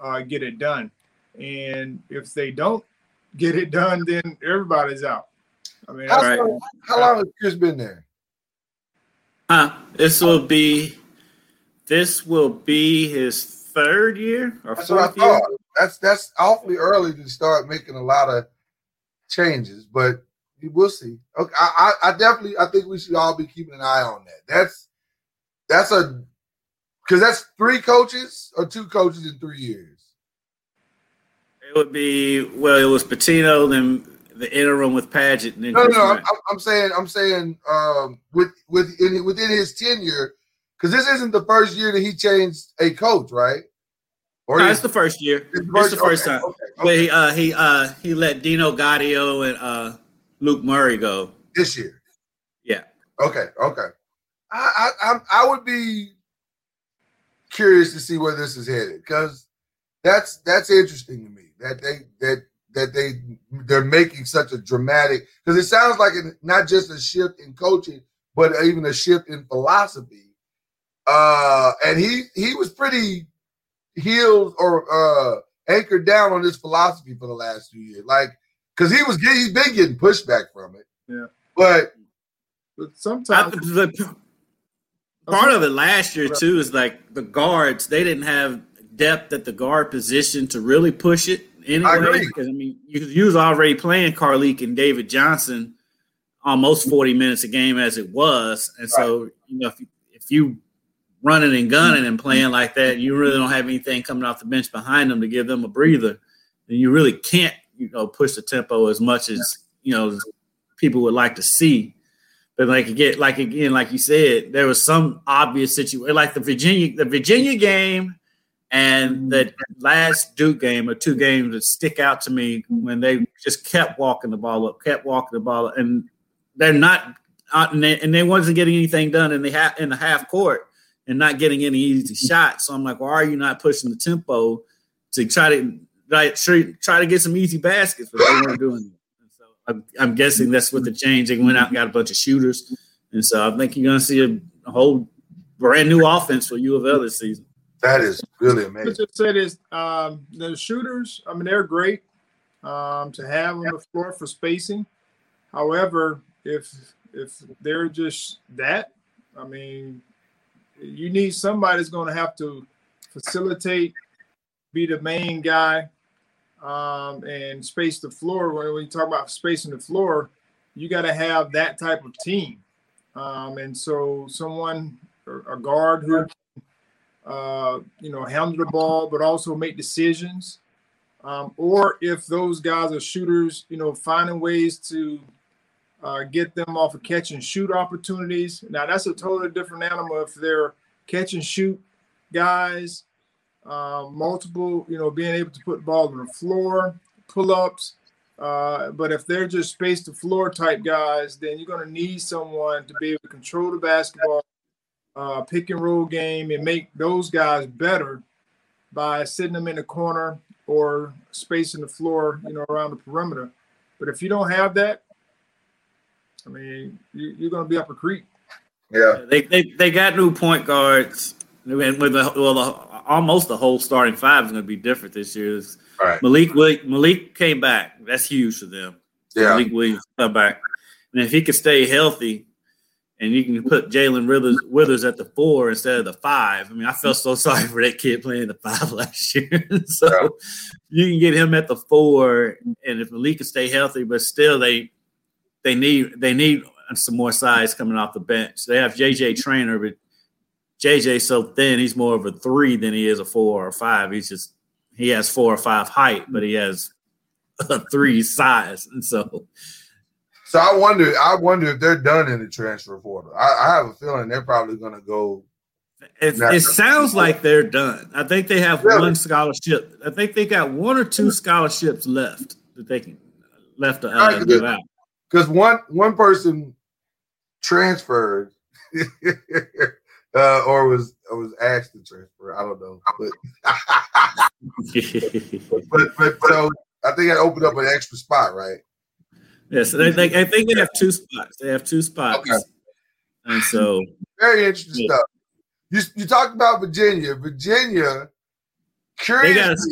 Speaker 4: uh, get it done. And if they don't get it done, then everybody's out. I mean,
Speaker 2: how, right. long, how long has Chris been there?
Speaker 5: Uh, this will be this will be his third year or
Speaker 2: That's
Speaker 5: fourth year.
Speaker 2: That's that's awfully early to start making a lot of changes, but we'll see. Okay, I, I, I definitely I think we should all be keeping an eye on that. That's that's a because that's three coaches or two coaches in three years.
Speaker 5: It would be well, it was Pitino, then the interim with Padgett, and then
Speaker 2: No, no,
Speaker 5: Chris
Speaker 2: no. I'm, I'm- saying I'm saying um, with with in, within his tenure because this isn't the first year that he changed a coach, right? Or
Speaker 5: No,
Speaker 2: is-
Speaker 5: it's the first year.
Speaker 2: it's
Speaker 5: It's the first
Speaker 2: okay,
Speaker 5: time.
Speaker 2: okay,
Speaker 5: But he uh, he uh, he let Dino Gaudio and uh, Luke Murray go.
Speaker 2: this year.
Speaker 5: Yeah.
Speaker 2: Okay, okay. I I I would be curious to see where this is headed because that's that's interesting to me that they that that they they're making such a dramatic because it sounds like it, not just a shift in coaching but even a shift in philosophy. Uh, and he he was pretty healed or uh anchored down on this philosophy for the last few years, like because he was getting, he's been getting pushback from it.
Speaker 4: Yeah.
Speaker 2: but
Speaker 4: But
Speaker 5: I,
Speaker 4: sometimes
Speaker 5: the, part of it last year too is like the guards; they didn't have depth at the guard position to really push it anyway. Because I mean, you, you was already playing Carlik and David Johnson almost forty minutes a game as it was, and so you know if you, if you running and gunning and playing like that, you really don't have anything coming off the bench behind them to give them a breather. Then you really can't you know push the tempo as much as you know people would like to see. But like again, like again, like you said, there was some obvious situation, like the Virginia, the Virginia game, and mm-hmm. the last Duke game or two games that stick out to me mm-hmm. when they just kept walking the ball up, kept walking the ball, up, and they're not, uh, and they, and they wasn't getting anything done in the half in the half court and not getting any easy mm-hmm. shots. So I'm like, why are you not pushing the tempo to try to like try, try to get some easy baskets? But they weren't doing it. And so I'm, I'm guessing that's what the change. They went out and got a bunch of shooters, and so I think you're going to see a, a whole brand new offense for U of L this season.
Speaker 2: That is really amazing.
Speaker 4: just say this: um, the shooters. I mean, they're great um, to have on the floor for spacing. However, if if they're just that, I mean, you need somebody that's going to have to facilitate, be the main guy, um, and space the floor. When we talk about spacing the floor, you got to have that type of team. Um, and so, someone, a guard who uh, you know, handle the ball, but also make decisions. Um, or if those guys are shooters, you know, finding ways to uh, get them off of catch and shoot opportunities. Now that's a totally different animal if they're catch and shoot guys, uh, multiple, you know, being able to put ball on the floor, pull ups. Uh, but if they're just space to floor type guys, then you're going to need someone to be able to control the basketball, uh, pick and roll game and make those guys better by sitting them in the corner or spacing the floor, you know, around the perimeter. But if you don't have that, I mean, you, you're going to be up a creek.
Speaker 2: Yeah,
Speaker 5: They they, they got new point guards. and With the, well, the, almost the whole starting five is going to be different this year.
Speaker 2: right.
Speaker 5: Malik Malik came back. That's huge for them.
Speaker 2: Yeah,
Speaker 5: Malik Williams come back, and if he could stay healthy, and you can put Jae'Lyn Withers, at the four instead of the five. I mean, I felt so sorry for that kid playing the five last year. so
Speaker 2: Yeah.
Speaker 5: you can get him at the four, and if Malik can stay healthy, but still they they need they need some more size coming off the bench. They have JJ Traynor, but JJ's so thin, he's more of a three than he is a four or five. He's just he has four or five height, but he has a three size, and so
Speaker 2: So I wonder, I wonder if they're done in the transfer portal. I, I have a feeling they're probably going to go.
Speaker 5: It, it sounds like they're done. I think they have
Speaker 2: Really?
Speaker 5: one scholarship. I think they got one or two scholarships left that they can left to uh, give out.
Speaker 2: because one one person transferred uh, or was or was asked to transfer. I don't know, but but but so I think I opened up an extra spot, right?
Speaker 5: Yes, they, they, I think they have two spots. They have two spots,
Speaker 2: Okay.
Speaker 5: and so
Speaker 2: Very interesting
Speaker 5: Yeah.
Speaker 2: stuff. You you talked about Virginia. Virginia,
Speaker 5: they
Speaker 2: curious.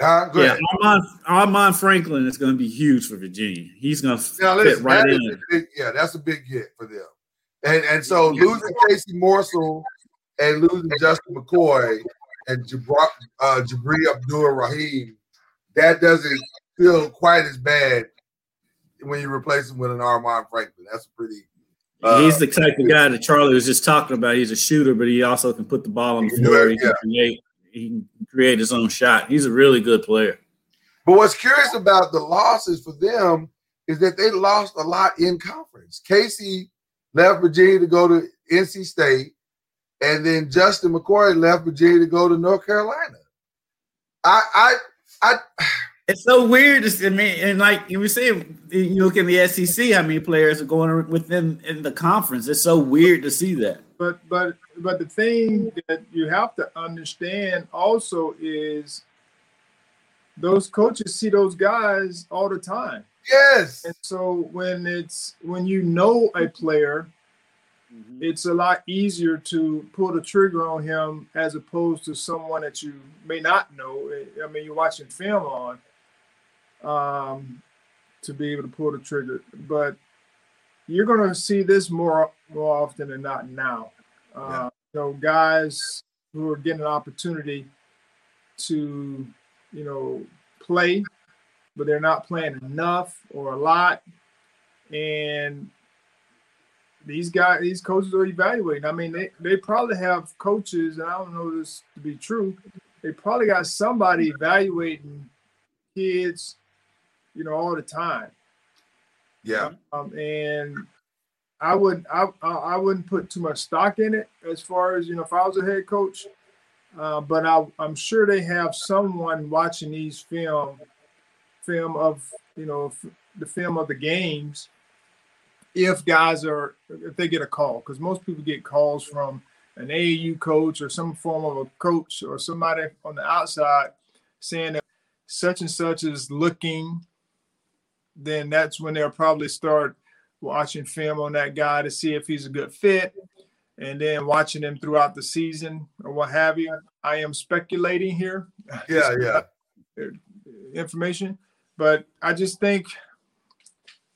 Speaker 2: Huh? Go
Speaker 5: Yeah,
Speaker 2: ahead.
Speaker 5: Armaan, Armaan Franklin is going to be huge for Virginia. He's going to
Speaker 2: Now,
Speaker 5: fit
Speaker 2: listen,
Speaker 5: right in.
Speaker 2: big, yeah, that's a big hit for them. And and so losing Casey Morsell and losing Justin McKoy and Jabra, uh, Jabri Abdur-Rahim, that doesn't feel quite as bad when you replace him with an Armaan Franklin. That's pretty.
Speaker 5: Uh, He's the type of guy that Charlie was just talking about. He's a shooter, but he also can put the ball on the floor. He can create. He can create his own shot. He's a really good player.
Speaker 2: But what's curious about the losses for them is that they lost a lot in conference. Casey left Virginia to go to NC State, and then Justin McKoy left Virginia to go to North Carolina. I, I, I.
Speaker 5: It's so weird. I mean, and like you were saying, you look in the SEC, how many players are going within in the conference. It's so weird to see that.
Speaker 4: But but but the thing that you have to understand also is those coaches see those guys all the time.
Speaker 2: Yes.
Speaker 4: And so when it's when you know a player, mm-hmm. it's a lot easier to pull the trigger on him as opposed to someone that you may not know. I mean, you're watching film on um, to be able to pull the trigger, but you're going to see this more more often than not now. Uh, yeah. You know, guys who are getting an opportunity to you know, play, but they're not playing enough or a lot. And these guys, these coaches are evaluating. I mean, they, they probably have coaches, and I don't know this to be true. They probably got somebody evaluating kids, you know, all the time.
Speaker 2: Yeah.
Speaker 4: Um, and I would I I wouldn't put too much stock in it as far as you know if I was a head coach. Uh, but I, am sure they have someone watching these film, film of you know f- the film of the games. If guys are, if they get a call, because most people get calls from an AAU coach or some form of a coach or somebody on the outside saying that such and such is looking, then that's when they'll probably start watching film on that guy to see if he's a good fit and then watching him throughout the season or what have you. I am speculating here.
Speaker 2: Yeah, yeah.
Speaker 4: Information, but I just think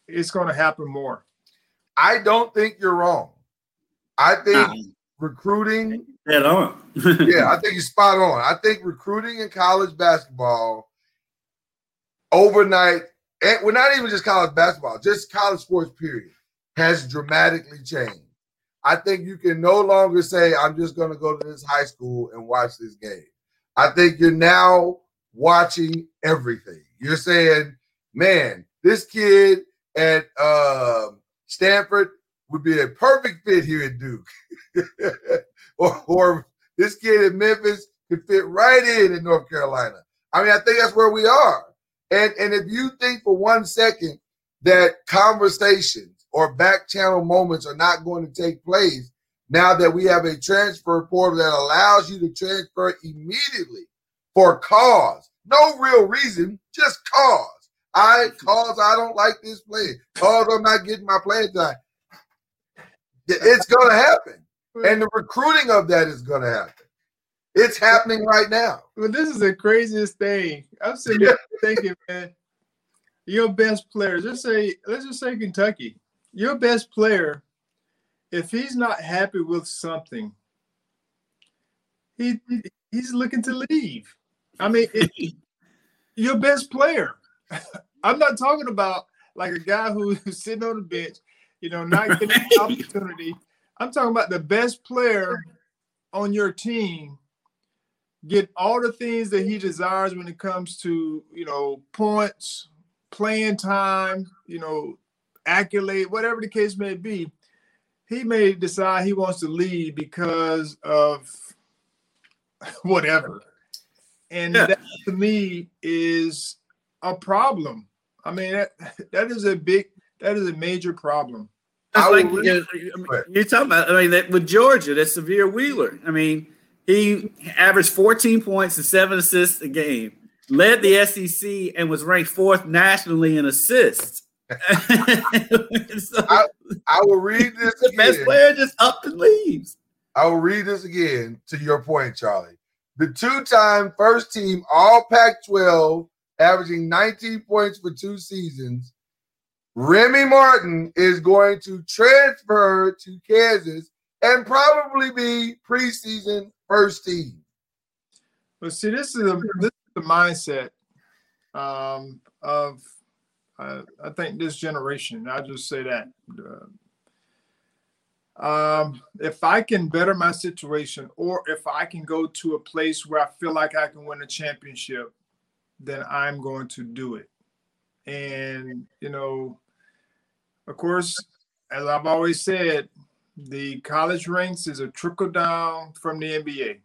Speaker 4: it's going to happen more.
Speaker 2: I don't think you're wrong. I think recruiting.
Speaker 5: Head on.
Speaker 2: yeah, I think you're spot on. I think recruiting in college basketball overnight, and we're not even just college basketball, just college sports, period, has dramatically changed. I think you can no longer say, I'm just going to go to this high school and watch this game. I think you're now watching everything. You're saying, man, this kid at uh, Stanford would be a perfect fit here at Duke. or, or this kid at Memphis could fit right in in North Carolina. I mean, I think that's where we are. And, and if you think for one second that conversations or back channel moments are not going to take place now that we have a transfer portal that allows you to transfer immediately for cause. No real reason, just cause. I cause I don't like this play. Cause I'm not getting my playing time. It's gonna happen. And the recruiting of that is gonna happen. It's happening right now.
Speaker 4: Well, this is the craziest thing. I'm sitting here thinking, man, your best players, let's say, let's just say Kentucky your best player, if he's not happy with something, he he's looking to leave. I mean, it, your best player. I'm not talking about like a guy who's sitting on the bench, you know, not getting an opportunity. I'm talking about the best player on your team get all the things that he desires when it comes to, you know, points, playing time, you know, accolade, whatever the case may be, he may decide he wants to leave because of whatever. And yeah. that to me is a problem. I mean, that, that is a big, that is a major problem.
Speaker 5: Like, you know, you're talking about, I mean, that with Georgia, that's Sahvir Wheeler. I mean, he averaged 14 points and seven assists a game, led the SEC, and was ranked fourth nationally in assists.
Speaker 2: so, I, I, will read this.
Speaker 5: The again. best player just up and leaves.
Speaker 2: I will read this again to your point, Charlie. The two-time first team All Pac-12, averaging 19 points for two seasons. Remy Martin is going to transfer to Kansas and probably be preseason first team.
Speaker 4: But see, this is, a, this is the mindset um, of uh, I think this generation. I'll just say that. Uh, um, if I can better my situation, or if I can go to a place where I feel like I can win a championship, then I'm going to do it. And you know, of course, as I've always said, the college ranks is a trickle down from the NBA.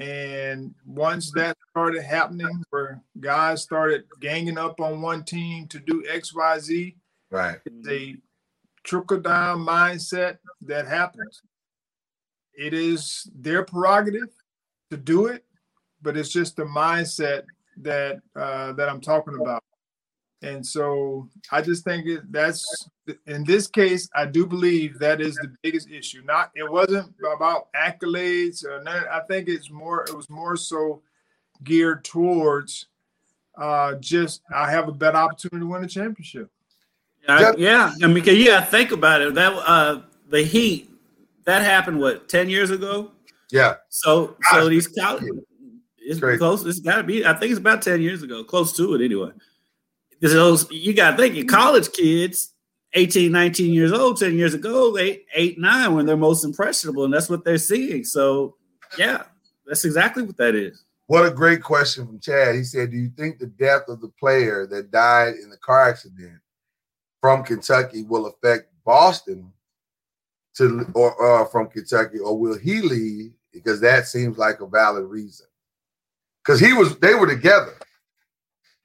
Speaker 4: And once that started happening, where guys started ganging up on one team to do X, Y, Z,
Speaker 2: right?
Speaker 4: The trickle down mindset that happens. It is their prerogative to do it, but it's just the mindset that uh, that I'm talking about. And so I just think that's in this case, I do believe that is the biggest issue. Not it wasn't about accolades or none. I think it's more. It was more so geared towards uh, just I have a better opportunity to win a championship.
Speaker 5: Uh, yeah, I mean, yeah, think about it. That uh, the Heat that happened what ten years ago.
Speaker 2: Yeah.
Speaker 5: So so these college, it's Great. close. It's got to be. I think it's about ten years ago, close to it anyway. Because those you got to think, your college kids 18, 19 years old 10 years ago, they eight, nine when they're most impressionable, and that's what they're seeing. So, yeah, that's exactly what that is.
Speaker 2: What a great question from Chad. He said, Do you think the death of the player that died in the car accident from Kentucky will affect Boston to or uh, from Kentucky, or will he leave? Because that seems like a valid reason. Because he was they were together.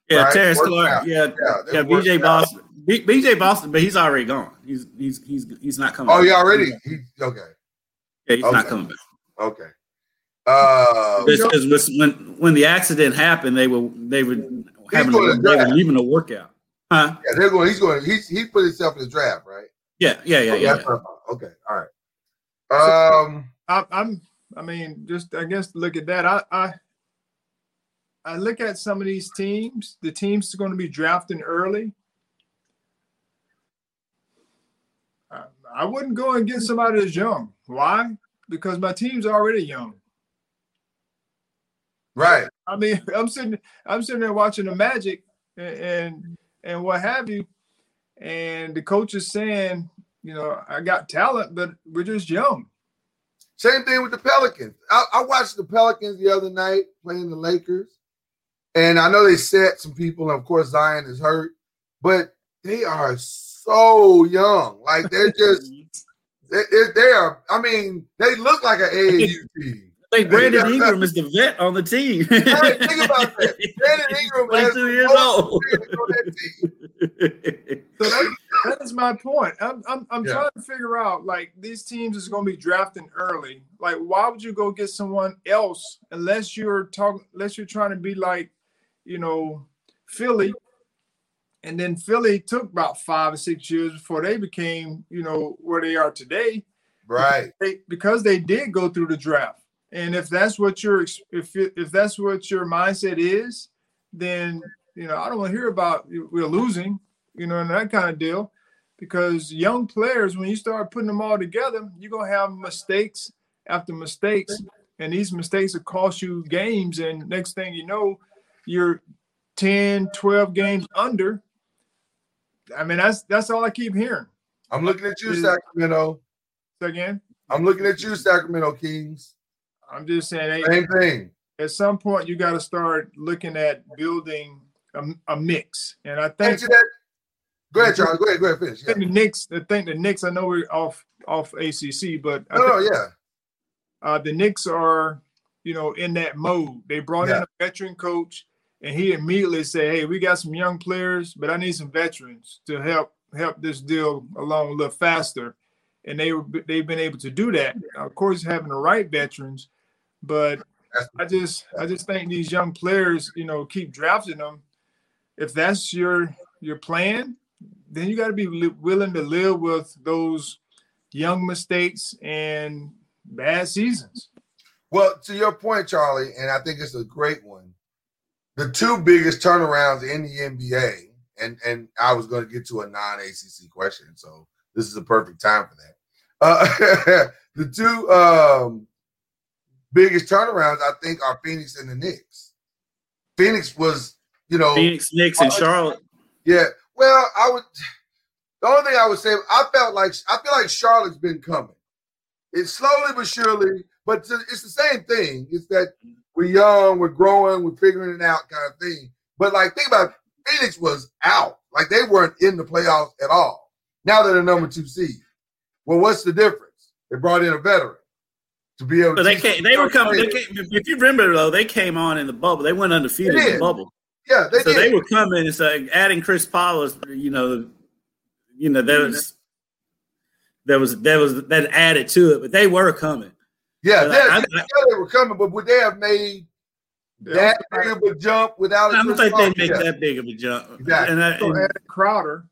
Speaker 5: Yeah, right? Terrence Clarke. Yeah, yeah, yeah BJ Boston. B- BJ Boston, but he's already gone. He's he's he's he's not coming.
Speaker 2: Oh, he already. He, okay.
Speaker 5: Yeah, he's okay. not coming back.
Speaker 2: Okay. Uh,
Speaker 5: because when when the accident happened, they were they were having a, they were leaving a workout. Huh?
Speaker 2: Yeah, they're going. He's going. He's he put himself in the draft, right?
Speaker 5: Yeah, yeah, yeah, yeah.
Speaker 2: yeah. Okay, all right. Um,
Speaker 4: I, I'm. I mean, just I guess look at that. I I I look at some of these teams. The teams are going to be drafting early. I wouldn't go and get somebody that's young. Why? Because my team's already young.
Speaker 2: Right.
Speaker 4: I mean, I'm sitting, I'm sitting there watching the Magic and, and and what have you, and the coach is saying, you know, I got talent, but we're just young.
Speaker 2: Same thing with the Pelicans. I, I watched the Pelicans the other night playing the Lakers, and I know they set some people, and of course Zion is hurt, but they are so young. Like they're just they, they are. I mean, they look like an AAU team.
Speaker 5: Like Brandon Ingram is the vet on the team.
Speaker 2: right, think about that. Brandon Ingram is two years old.
Speaker 4: so that, that is my point. I'm I'm, I'm yeah. trying to figure out like these teams is going to be drafting early. Like, why would you go get someone else unless you're talking unless you're trying to be like, you know, Philly and then Philly took about five or six years before they became, you know, where they are today.
Speaker 2: Right.
Speaker 4: Because they, because they did go through the draft. And if that's what your if if that's what your mindset is, then you know I don't want to hear about we're losing, you know, and that kind of deal. Because young players, when you start putting them all together, you're gonna have mistakes after mistakes, and these mistakes will cost you games. And next thing you know, you're 10, 12 games under I mean, that's that's all I keep hearing.
Speaker 2: I'm looking at you, Sacramento.
Speaker 4: Again,
Speaker 2: I'm looking at you, Sacramento Kings.
Speaker 4: I'm just saying,
Speaker 2: same thing.
Speaker 4: At some point, you got to start looking at building a, a mix, and I think.
Speaker 2: That, go ahead, Charles. Go ahead. Go ahead. Finish.
Speaker 4: Yeah. I think the Knicks. I think the Knicks. I know we're off off ACC, but
Speaker 2: no, no, yeah.
Speaker 4: Uh, the Knicks are, you know, in that mode. They brought yeah. in a veteran coach and he immediately said, "Hey, we got some young players, but I need some veterans to help help this deal along a little faster." And they were they've been able to do that. Of course, having the right veterans, but I just I just think these young players, you know, keep drafting them. If that's your your plan, then you got to be li- willing to live with those young mistakes and bad seasons.
Speaker 2: Well, to your point, Charlie, and I think it's a great one the two biggest turnarounds in the NBA, and and I was going to get to a non ACC question, so this is a perfect time for that. Uh, the two um, biggest turnarounds, I think, are Phoenix and the Knicks. Phoenix was, you know,
Speaker 5: Phoenix, Knicks, and Charlotte.
Speaker 2: Yeah. Well, I would. The only thing I would say, I felt like I feel like Charlotte's been coming. It's slowly but surely, but it's the same thing. It's that we're young, we're growing, we're figuring it out, kind of thing. But like, think about it. Phoenix was out, like they weren't in the playoffs at all. Now they're the number two seed. Well, what's the difference? They brought in a veteran to be able.
Speaker 5: But
Speaker 2: to
Speaker 5: they came. They were coming. They came, if you remember though, they came on in the bubble. They went undefeated in the bubble.
Speaker 2: Yeah, they
Speaker 5: so
Speaker 2: did.
Speaker 5: they were coming. It's like adding Chris Paul is, you know, you know there was there was there was that added to it, but they were coming.
Speaker 2: Yeah,
Speaker 5: But
Speaker 2: they,
Speaker 5: I- I-
Speaker 2: they, they were coming, but would they have made that big of a jump without? a
Speaker 5: I don't think
Speaker 2: Paul?
Speaker 5: they make
Speaker 2: Yeah.
Speaker 5: that big of a jump.
Speaker 2: Exactly.
Speaker 5: And, I-
Speaker 4: So
Speaker 5: and-
Speaker 4: add Crowder.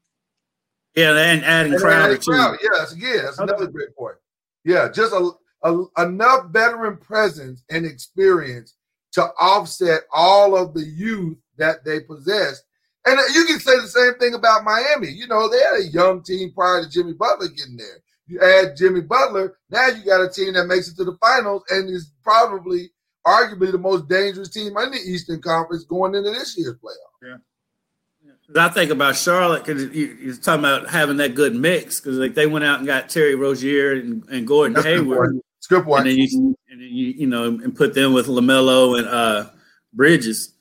Speaker 5: yeah, and adding
Speaker 2: And
Speaker 5: Crowder
Speaker 2: Eddie
Speaker 5: too.
Speaker 2: Crowder, Yeah, that's again, that's another great point. Yeah, just a, a enough veteran presence and experience to offset all of the youth that they possessed. And you can say the same thing about Miami. You know, they had a young team prior to Jimmy Butler getting there. You add Jimmy Butler, now you got a team that makes it to the finals and is probably, arguably, the most dangerous team in the Eastern Conference going into this year's playoff. Yeah.
Speaker 5: I think about Charlotte because you, you're talking about having that good mix because like they went out and got Terry Rozier and, and Gordon
Speaker 2: That's
Speaker 5: Hayward,
Speaker 2: good point.
Speaker 5: and then you and then you you know and put them with Lamelo and uh, Bridges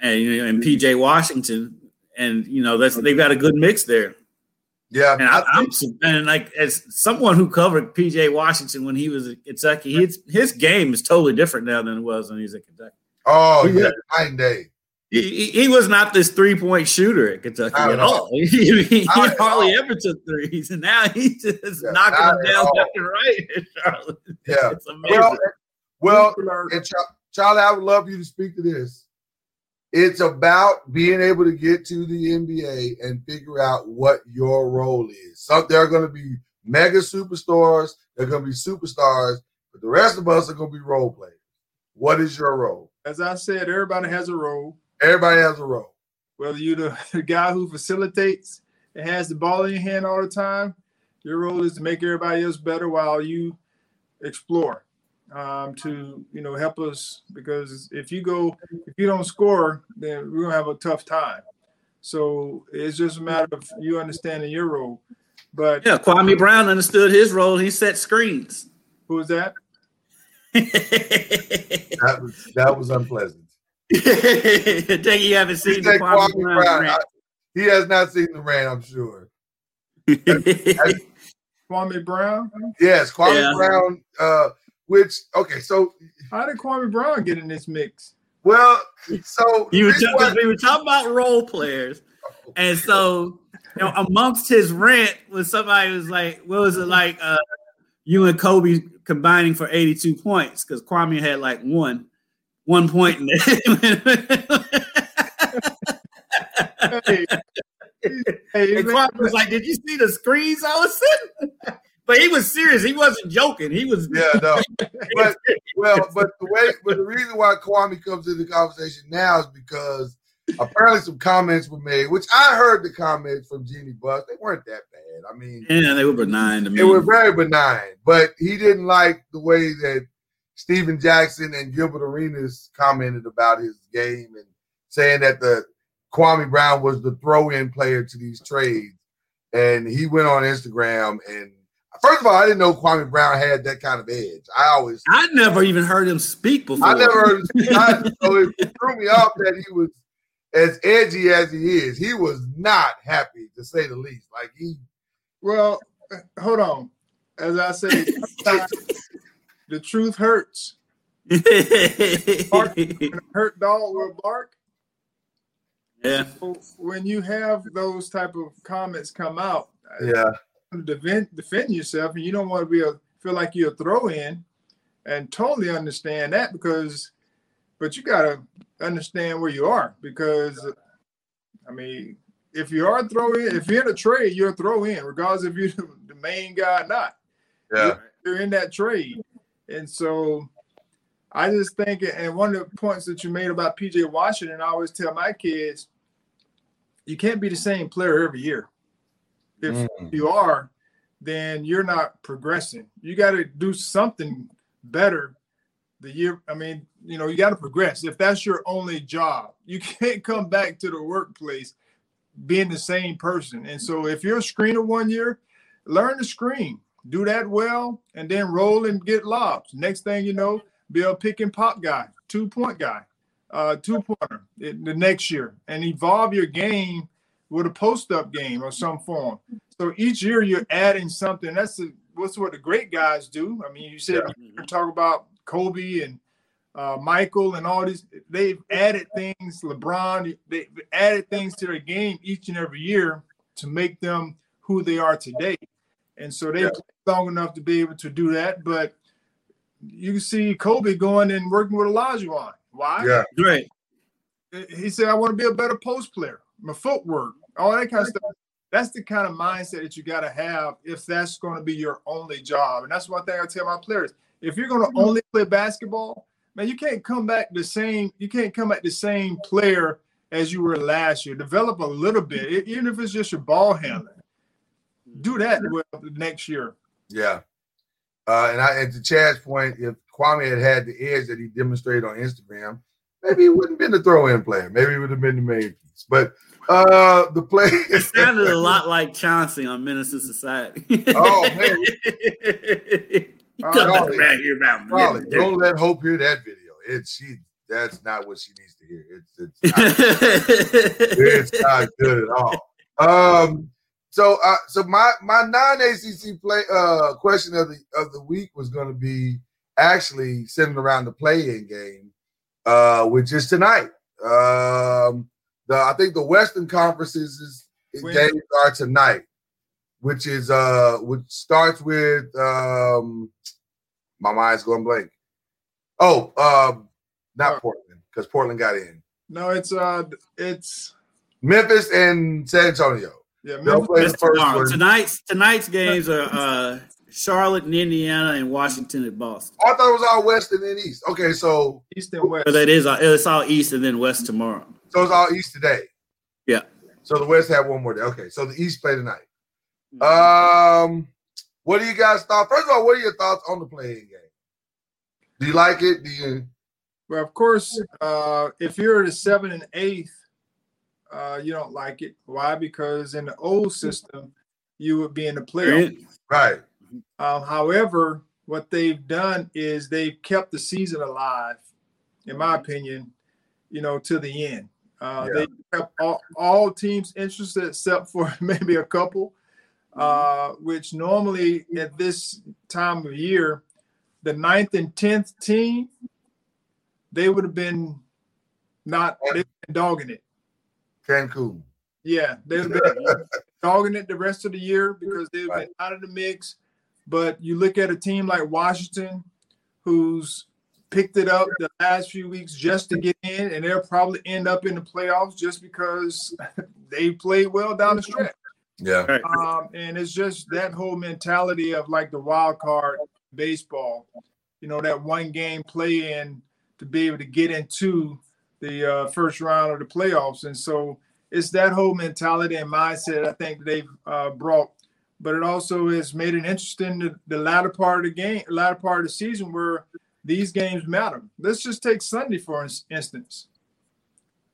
Speaker 5: and you know, and PJ Washington, and you know that's they've got a good mix there.
Speaker 2: Yeah,
Speaker 5: And I, I'm su- and like as someone who covered PJ Washington when he was at Kentucky, his his game is totally different now than it was when he was at Kentucky.
Speaker 2: oh, oh yeah, night and day.
Speaker 5: He, he- he was not this three point shooter at Kentucky
Speaker 2: Not
Speaker 5: at
Speaker 2: at
Speaker 5: all. He, he
Speaker 2: Not
Speaker 5: hardly
Speaker 2: all.
Speaker 5: ever took threes, and now he's just
Speaker 2: Yeah,
Speaker 5: knocking them down
Speaker 2: all.
Speaker 5: left and right in Charlotte.
Speaker 2: Yeah.
Speaker 5: It's amazing.
Speaker 2: Well, well, and Charlie, I would love you to speak to this. It's about being able to get to the NBA and figure out what your role is. So there are going to be mega superstars, there are going to be superstars, but the rest of us are going to be role players. What is your role?
Speaker 4: As I said, everybody has a role.
Speaker 2: Everybody has a role.
Speaker 4: Whether you're the, the guy who facilitates and has the ball in your hand all the time, your role is to make everybody else better while you explore um, to you know help us because if you go if you don't score then we're gonna have a tough time so it's just a matter of you understanding your role but
Speaker 5: yeah, Kwame Brown understood his role. He set screens.
Speaker 4: who is that
Speaker 2: That was that was unpleasant.
Speaker 5: I think you haven't
Speaker 2: He
Speaker 5: seen the Kwame,
Speaker 2: Kwame
Speaker 5: Brown.
Speaker 2: Brown. I- he has not seen the rain, I'm sure.
Speaker 4: Kwame Brown
Speaker 2: Yes, Kwame
Speaker 5: Yeah.
Speaker 2: Brown. Uh, which okay, so
Speaker 4: how did Kwame Brown get in this mix
Speaker 2: well, so
Speaker 5: You were talking,
Speaker 2: was-
Speaker 5: we were talking about role players, and so you know, amongst his rant was somebody was like, "What was it like? Uh, you and Kobe combining for eighty-two points because Kwame had like one, one point in it."
Speaker 4: hey, hey,
Speaker 5: and Kwame was like, "Did you see the screens I was sitting?" But he was serious. He wasn't joking. He was.
Speaker 2: yeah, no. But well, but the way, but the reason why Kwame comes into the conversation now is because apparently some comments were made, which I heard the comments from Jeannie Buss. They weren't that bad. I mean,
Speaker 5: yeah, they were benign to me.
Speaker 2: It was very benign, but he didn't like the way that Stephen Jackson and Gilbert Arenas commented about his game and saying that the Kwame Brown was the throw-in player to these trades. And he went on Instagram and first of all, I didn't know Kwame Brown had that kind of edge. I always
Speaker 5: I never even heard him speak before.
Speaker 2: I never heard him speak. I, so it, it threw me off that he was as edgy as he is. He was not happy to say the least. Like he
Speaker 4: well hold on as I say the truth hurts When hurt dog will bark
Speaker 5: yeah.
Speaker 4: So when you have those type of comments come out,
Speaker 2: yeah.
Speaker 4: To defend defend yourself, and you don't want to be a feel like you're a throw in, and totally understand that because, but you gotta understand where you are because, I mean, if you are throw in, if you're in a trade, you're a throw in, regardless if you're the main guy or not.
Speaker 2: Yeah.
Speaker 4: You're in that trade, and so. I just think, and one of the points that you made about PJ Washington, I always tell my kids, you can't be the same player every year. If
Speaker 2: Mm.
Speaker 4: you are, then you're not progressing. You got to do something better the year. I mean, you know, you got to progress. If that's your only job, you can't come back to the workplace being the same person. And so if you're a screener one year, learn to screen, do that well, and then roll and get lobs. Next thing you know, be a pick and pop guy, two point guy, uh, two pointer the next year, and evolve your game with a post up game or some form. So each year you're adding something. That's the, what's what the great guys do. I mean, you said yeah. you talk about Kobe and uh, Michael and all these. They've added things. LeBron, they've added things to their game each and every year to make them who they are today. And so they've yeah. long enough to be able to do that. But you see Kobe going and working with Olajuwon. Why?
Speaker 2: Yeah,
Speaker 5: great.
Speaker 4: He said, "I want to be a better post player. My footwork, all that kind of stuff." That's the kind of mindset that you got to have if that's going to be your only job. And that's one thing I tell my players: if you're going to only play basketball, man, you can't come back the same. You can't come back the same player as you were last year. Develop a little bit, even if it's just your ball handling. Do that next year.
Speaker 2: Yeah. Uh, and I, and to Chad's point, if Kwame had had the edge that he demonstrated on Instagram, maybe he wouldn't have been the throw-in player. Maybe he would have been the main piece. But uh, the play
Speaker 5: it sounded a lot like Chauncey on Menace II Society.
Speaker 2: oh man,
Speaker 5: uh, around here about.
Speaker 2: Don't let Hope hear that video. It's she. That's not what she needs to hear. It's it's not, it's not good at all. Um, so, uh, so my my non ACC play uh question of the of the week was going to be actually sitting around the play-in game, uh, which is tonight. Um, the I think the Western Conferences games are tonight, which is uh which starts with um my mind's going blank. Oh, um, not Portland because Portland got in.
Speaker 4: No, it's uh it's
Speaker 2: Memphis and San Antonio.
Speaker 4: Yeah, Memphis
Speaker 5: tomorrow. Tonight's tonight's games are uh, Charlotte and Indiana and Washington and Boston.
Speaker 2: I thought it was all West and then East. Okay, so
Speaker 4: East and West.
Speaker 5: But that is it's all East and then West tomorrow.
Speaker 2: So it's all East today.
Speaker 5: Yeah.
Speaker 2: So the West have one more day. Okay, so the East play tonight. Mm-hmm. Um, what do you guys thought? First of all, what are your thoughts on the play-in game? Do you like it? Do you?
Speaker 4: Well, of course, uh, if you're the seven and eighth uh, you don't like it. Why? Because in the old system, you would be in the playoff.
Speaker 2: Right.
Speaker 4: Um, however, what they've done is they've kept the season alive, in my opinion, you know, to the end. Uh, yeah. They kept all, all, teams interested except for maybe a couple, uh, which normally at this time of year, the ninth and tenth team, they would have been not been dogging it.
Speaker 2: Cancun.
Speaker 4: Yeah, they've been dogging it the rest of the year because they've right. been out of the mix. But you look at a team like Washington, who's picked it up the last few weeks just to get in, and they'll probably end up in the playoffs just because they played well down the stretch.
Speaker 2: Yeah.
Speaker 4: Um, and it's just that whole mentality of like the wild card baseball, you know, that one game play in to be able to get into the uh, first round of the playoffs. And so it's that whole mentality and mindset I think they've uh, brought. But it also has made it interesting the, the latter part of the game, latter part of the season where these games matter. Let's just take Sunday for instance.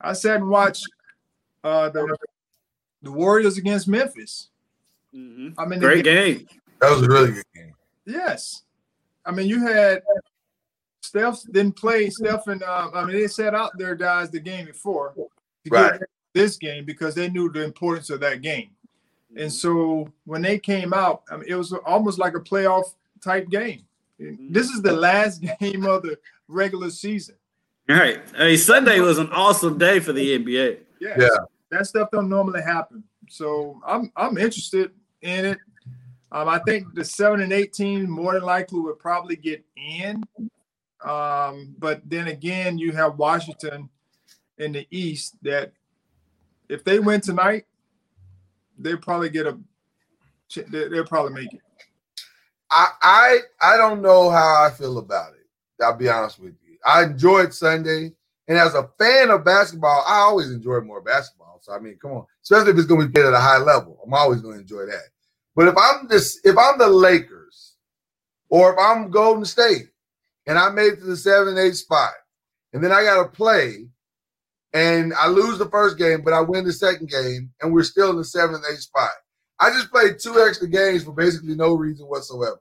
Speaker 4: I sat and watched uh, the the Warriors against Memphis.
Speaker 5: Mm-hmm. I mean, great game.
Speaker 2: That was a really good game.
Speaker 4: Yes, I mean you had Steph didn't play. Steph and uh, I mean they sat out their guys the game before to
Speaker 2: right. get
Speaker 4: this game because they knew the importance of that game. And so when they came out, I mean, it was almost like a playoff type game. This is the last game of the regular season.
Speaker 5: All right. I mean, Sunday was an awesome day for the NBA.
Speaker 4: Yeah. yeah. That stuff don't normally happen. So I'm I'm interested in it. Um, I think the seven and eight team more than likely would probably get in. Um, but then again, you have Washington in the East that if they win tonight, they'll probably get a they'll probably make it.
Speaker 2: I, I I don't know how I feel about it. I'll be honest with you. I enjoyed Sunday, and as a fan of basketball, I always enjoy more basketball. So I mean, come on, especially if it's going to be played at a high level, I'm always going to enjoy that. But if I'm this, if I'm the Lakers, or if I'm Golden State, and I made it to the seven, eight spot, and then I got to play, and I lose the first game, but I win the second game, and we're still in the seven, eight spot. I just played two extra games for basically no reason whatsoever.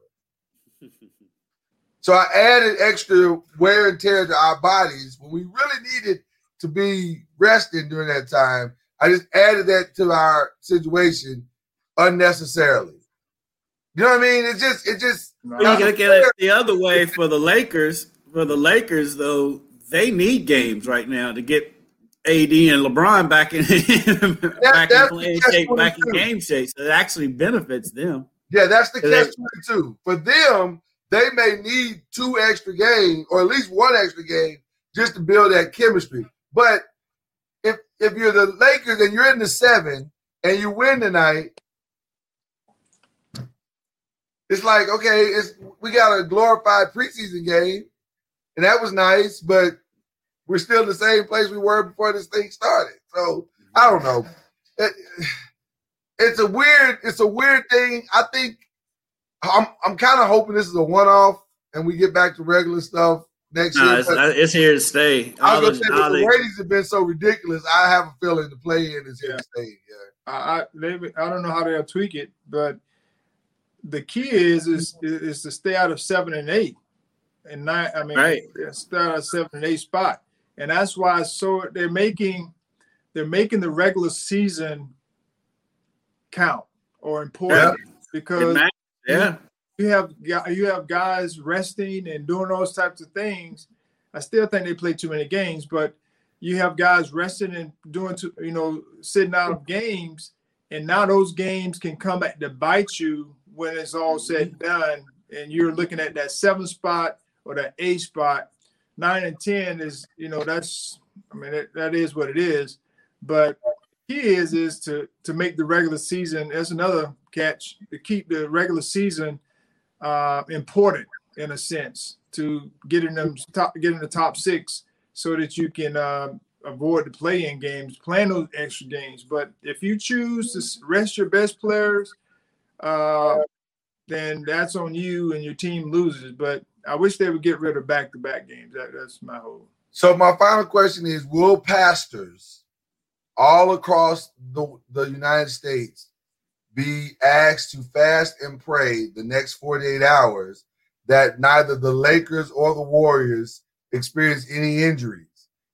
Speaker 2: so I added extra wear and tear to our bodies when we really needed to be resting during that time. I just added that to our situation unnecessarily. You know what I mean? It just, it just.
Speaker 5: You look at it the other way for the Lakers. For the Lakers, though, they need games right now to get AD and LeBron back in back in playing shape, back in game shape. So it actually benefits them.
Speaker 2: Yeah, that's the catch twenty two. For them, they may need two extra games or at least one extra game just to build that chemistry. But if if you're the Lakers and you're in the seven and you win tonight, it's like okay, it's we got a glorified preseason game, and that was nice, but we're still in the same place we were before this thing started. So I don't know. It, it's a weird, it's a weird thing. I think I'm I'm kind of hoping this is a one off and we get back to regular stuff next
Speaker 5: no,
Speaker 2: year.
Speaker 5: It's, it's, here to stay.
Speaker 2: I was gonna say the ratings have been so ridiculous. I have a feeling the play in is here yeah. to stay. Yeah.
Speaker 4: I they, I don't know how they'll tweak it, but the key is is is to stay out of seven and eight and nine. I mean, right. stay out of seven and eight spot and that's why so they're making they're making the regular season count or important yeah. because
Speaker 5: yeah
Speaker 4: you have you have guys resting and doing those types of things. I still think they play too many games, but you have guys resting and doing to, you know sitting out of games, and now those games can come back to bite you when it's all said and done, and you're looking at that seven spot or that eight spot nine and ten is you know that's I mean that, that is what it is. But key is is to to make the regular season. That's another catch to keep the regular season uh, important in a sense to getting them top get in the top six so that you can uh, avoid the play-in games, plan those extra games. But if you choose to rest your best players, uh, then that's on you and your team loses. But I wish they would get rid of back to back games. That, that's my whole.
Speaker 2: So my final question is: Will pastors all across the, the United States be asked to fast and pray the next 48 hours that neither the Lakers or the Warriors experience any injuries?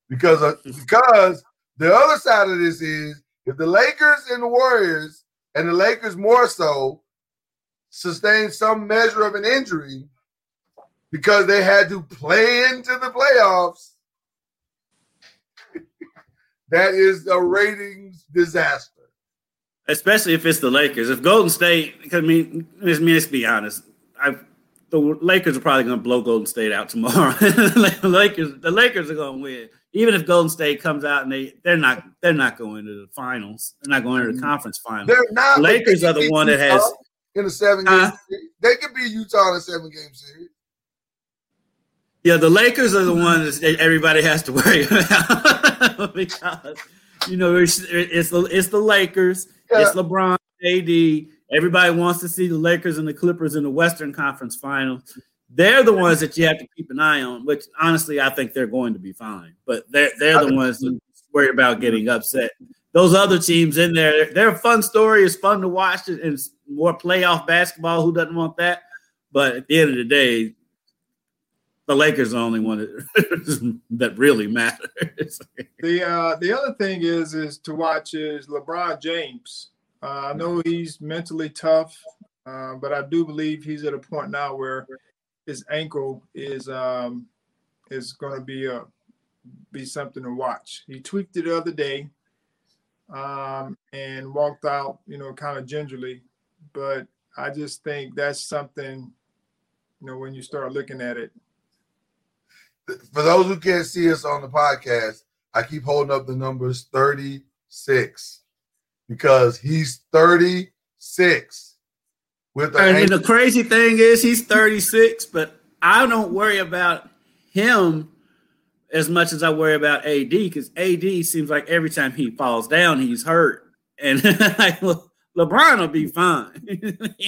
Speaker 2: Because of, because the other side of this is if the Lakers and the Warriors and the Lakers more so sustain some measure of an injury, because they had to play into the playoffs. that is a ratings disaster.
Speaker 5: Especially if it's the Lakers. If Golden State, I mean, let's, let's be honest. I, the Lakers are probably going to blow Golden State out tomorrow. the Lakers, the Lakers are going to win. Even if Golden State comes out and they they're not they're not going to the finals. They're not going to the mm-hmm. conference finals.
Speaker 2: They're not.
Speaker 5: The Lakers are the one that has
Speaker 2: in a seven game. Uh, they could be Utah in a seven game series.
Speaker 5: Yeah, the Lakers are the ones that everybody has to worry about because you know it's it's the it's the Lakers, yeah. it's LeBron, AD. Everybody wants to see the Lakers and the Clippers in the Western Conference Final. They're the ones that you have to keep an eye on. Which honestly, I think they're going to be fine. But they're they're the ones that worry about getting upset. Those other teams in there, they're a fun story. It's fun to watch, and more playoff basketball. Who doesn't want that? But at the end of the day, the Lakers are the only one that, really matters.
Speaker 4: the uh, the other thing is is to watch is LeBron James. Uh, I know he's mentally tough, uh, but I do believe he's at a point now where his ankle is um, is going to be a be something to watch. He tweaked it the other day um, and walked out, you know, kind of gingerly, but I just think that's something, you know, when you start looking at it,
Speaker 2: for those who can't see us on the podcast, I keep holding up the numbers 36 because he's 36
Speaker 5: with the and the crazy thing is he's 36, but I don't worry about him as much as I worry about AD because AD seems like every time he falls down, he's hurt. And LeBron will be fine. he,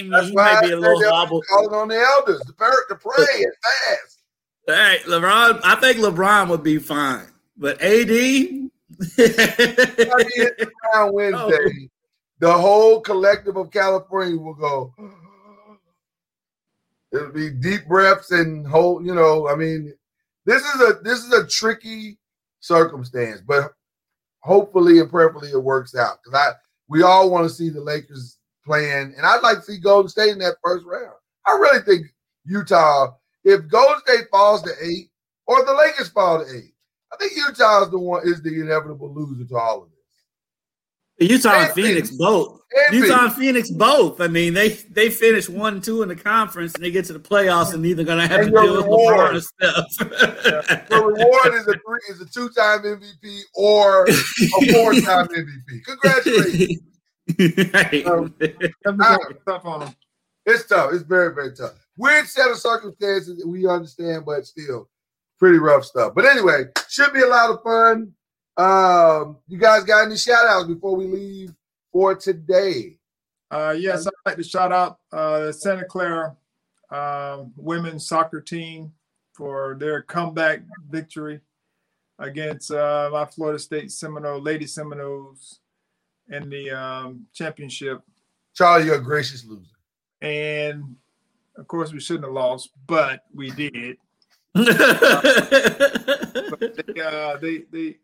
Speaker 2: That's
Speaker 5: he
Speaker 2: why
Speaker 5: may
Speaker 2: I
Speaker 5: be a little
Speaker 2: said
Speaker 5: hobble.
Speaker 2: calling on the elders to pray and fast.
Speaker 5: Hey, LeBron, I think LeBron would be fine. But AD,
Speaker 2: I mean, around Wednesday, oh. the whole collective of California will go. It'll be deep breaths and whole, you know. I mean, this is a this is a tricky circumstance, but hopefully and prayerfully it works out because I we all want to see the Lakers playing, and I'd like to see Golden State in that first round. I really think Utah, if Golden State falls to eight or the Lakers fall to eight, I think Utah is the one is the inevitable loser to all of this.
Speaker 5: Utah and
Speaker 2: And
Speaker 5: Phoenix
Speaker 2: Phoenix.
Speaker 5: both.
Speaker 2: And
Speaker 5: Utah
Speaker 2: Phoenix.
Speaker 5: and Phoenix both. I mean, they they finished one and two in the conference, and they get to the playoffs, and neither gonna have
Speaker 2: And
Speaker 5: to
Speaker 2: your
Speaker 5: deal with
Speaker 2: reward.
Speaker 5: LeBron and Steph.
Speaker 2: The reward is a three is a two time MVP or a four time MVP. Congratulations.
Speaker 5: Hey.
Speaker 2: Um,
Speaker 4: Tough on them.
Speaker 2: It's tough. It's very, very tough. Weird set of circumstances that we understand, but still pretty rough stuff. But anyway, should be a lot of fun. Um, you guys got any shout outs before we leave for today?
Speaker 4: Uh, yes, I'd like to shout out uh, the Santa Clara um, women's soccer team for their comeback victory against uh, my Florida State Seminole Lady Seminoles in the um, championship.
Speaker 2: Charlie, you're a gracious loser.
Speaker 4: And of course, we shouldn't have lost, but we did. But they, uh, they, they,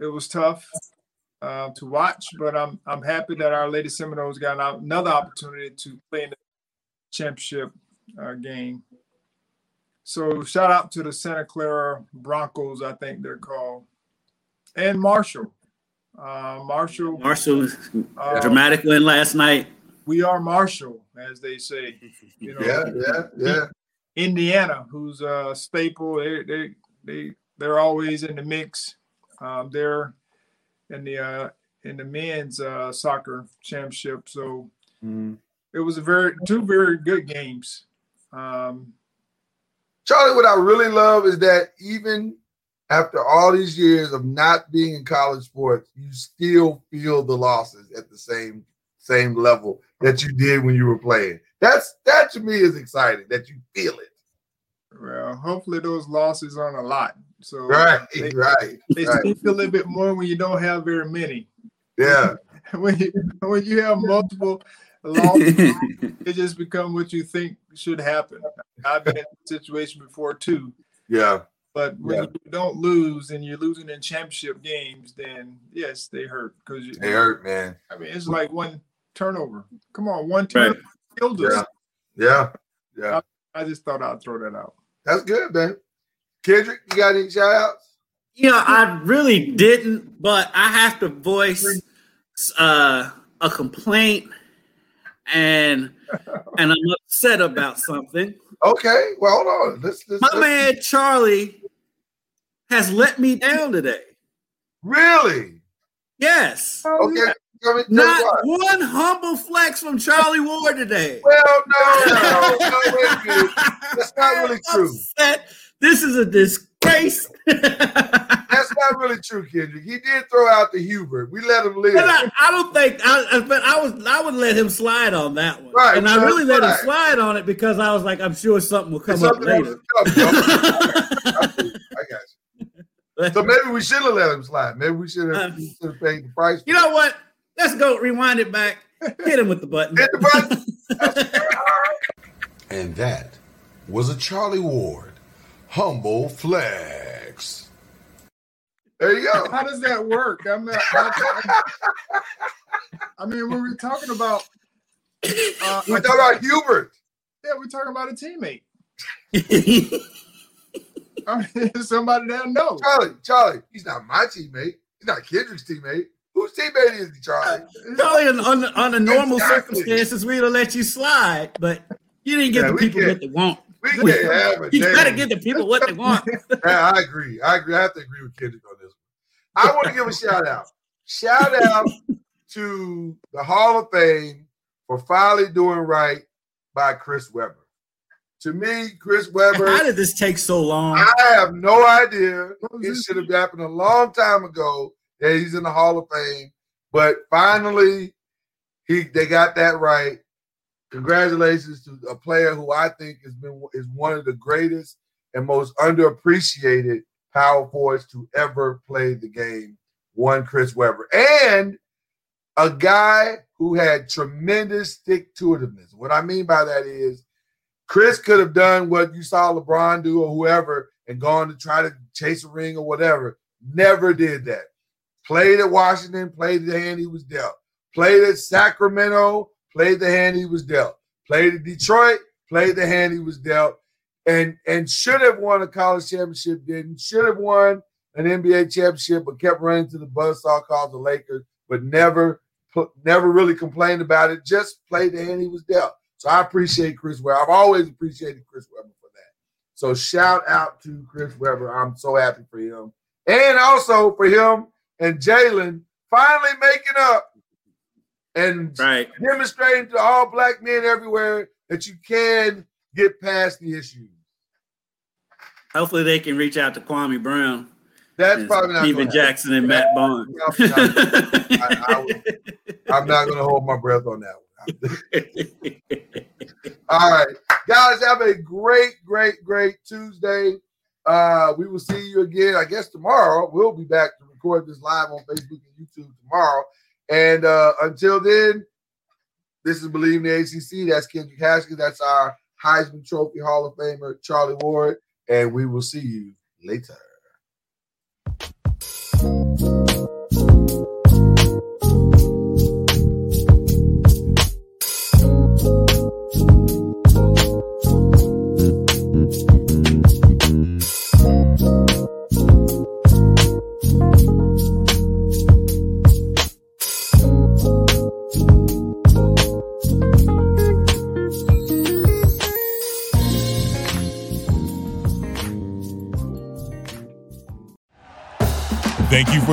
Speaker 4: it was tough uh, to watch, but I'm I'm happy that our Lady Seminoles got another opportunity to play in the championship uh, game. So shout out to the Santa Clara Broncos, I think they're called, and Marshall. Uh, Marshall,
Speaker 5: Marshall,
Speaker 4: uh,
Speaker 5: dramatic win last night.
Speaker 4: we are Marshall, as they say. You know,
Speaker 2: Yeah, yeah, yeah.
Speaker 4: Indiana, who's a staple. They they they they're always in the mix. Um, they're in the uh, in the men's uh, soccer championship. So it was a very two very good games. Um,
Speaker 2: Charlie, what I really love is that even after all these years of not being in college sports, you still feel the losses at the same same level that you did when you were playing. That's that to me is exciting that you feel it.
Speaker 4: well, hopefully those losses aren't a lot. So
Speaker 2: Right,
Speaker 4: they,
Speaker 2: right,
Speaker 4: they
Speaker 2: right.
Speaker 4: still feel a little bit more when you don't have very many.
Speaker 2: Yeah,
Speaker 4: when you when you have multiple losses, it just become what you think should happen. I've been in a situation before too.
Speaker 2: yeah,
Speaker 4: But when
Speaker 2: Yeah.
Speaker 4: you don't lose and you're losing in championship games, then yes, they hurt because
Speaker 2: they hurt, man.
Speaker 4: I mean, it's like one turnover. Come on, one
Speaker 5: Right.
Speaker 4: killed us.
Speaker 2: Yeah, yeah, yeah.
Speaker 4: I just thought I'd throw that out.
Speaker 2: That's good, man. Kendrick, you got any shout outs?
Speaker 5: You know, I really didn't, but I have to voice uh, a complaint, and and I'm upset about something.
Speaker 2: Okay, well, hold on. Let's, let's,
Speaker 5: My
Speaker 2: let's-
Speaker 5: man Charlie has let me down today.
Speaker 2: Really?
Speaker 5: Yes,
Speaker 2: Okay. Tell me, tell me
Speaker 5: not one humble flex from Charlie Ward today.
Speaker 2: Well, no, no, no, minute. That's not really true.
Speaker 5: Upset. This is a disgrace.
Speaker 2: That's not really true, Kendrick. He did throw out the Hubert. We let him live.
Speaker 5: But I, I don't think, I, but I was, I would let him slide on that one,
Speaker 2: Right,
Speaker 5: and I really let him slide on it because I was like, I'm sure something will come
Speaker 2: It's
Speaker 5: up later.
Speaker 2: come, yo. I got you. So maybe we should have let him slide. Maybe we should have, uh, we should have paid the price.
Speaker 5: You know what? Let's go rewind it back. Hit him with the button.
Speaker 2: Hit the button.
Speaker 6: And that was a Charlie Ward humble flex.
Speaker 2: There you go.
Speaker 4: How does that work? I'm not, I, I mean, when we're talking about, uh,
Speaker 2: We talking about Hubert.
Speaker 4: yeah, we're talking about a teammate. I mean, somebody that knows.
Speaker 2: Charlie, Charlie, he's not my teammate. He's not Kendrick's teammate. Whose teammate is he, Charlie?
Speaker 5: Probably on, on, on the normal
Speaker 2: Exactly.
Speaker 5: circumstances, we'd have let you slide, but you didn't give
Speaker 2: Yeah,
Speaker 5: the people
Speaker 2: can't.
Speaker 5: what they want.
Speaker 2: We can't have a
Speaker 5: You
Speaker 2: damn-
Speaker 5: gotta give the people what they want.
Speaker 2: Yeah, I agree. I agree. I have to agree with Kendrick on this one. I want to give a shout out. Shout out to the Hall of Fame for finally doing right by Chris Webber. To me, Chris Webber,
Speaker 5: How did this take so long?
Speaker 2: I have no idea. It should have happened a long time ago that he's in the Hall of Fame. But finally, he they got that right. Congratulations to a player who I think has been is one of the greatest and most underappreciated power forwards to ever play the game. One Chris Webber and a guy who had tremendous stick to itiveness. What I mean by that is Chris could have done what you saw LeBron do or whoever and gone to try to chase a ring or whatever. Never did that. Played at Washington, played the hand he was dealt. Played at Sacramento, played the hand he was dealt. Played at Detroit, played the hand he was dealt. And and should have won a college championship, didn't. Should have won an NBA championship, but kept running to the buzzsaw called the Lakers, but never never really complained about it. Just played the hand he was dealt. So I appreciate Chris Webber. I've always appreciated Chris Webber for that. So shout out to Chris Webber. I'm so happy for him. And also for him and Jalen finally making up and
Speaker 5: right.
Speaker 2: demonstrating to all black men everywhere that you can get past the issues.
Speaker 5: Hopefully they can reach out to Kwame Brown.
Speaker 2: That's probably not
Speaker 5: Stephen Jackson and Matt Barnes.
Speaker 2: I, am not going to hold my breath on that one. All right, guys, have a great, great, great Tuesday. Uh, we will see you again. I guess tomorrow we'll be back record this live on Facebook and YouTube tomorrow. And uh, until then, this is Bleav in the ACC. That's Kendrick Haskins. That's our Heisman Trophy Hall of Famer, Charlie Ward. And we will see you later.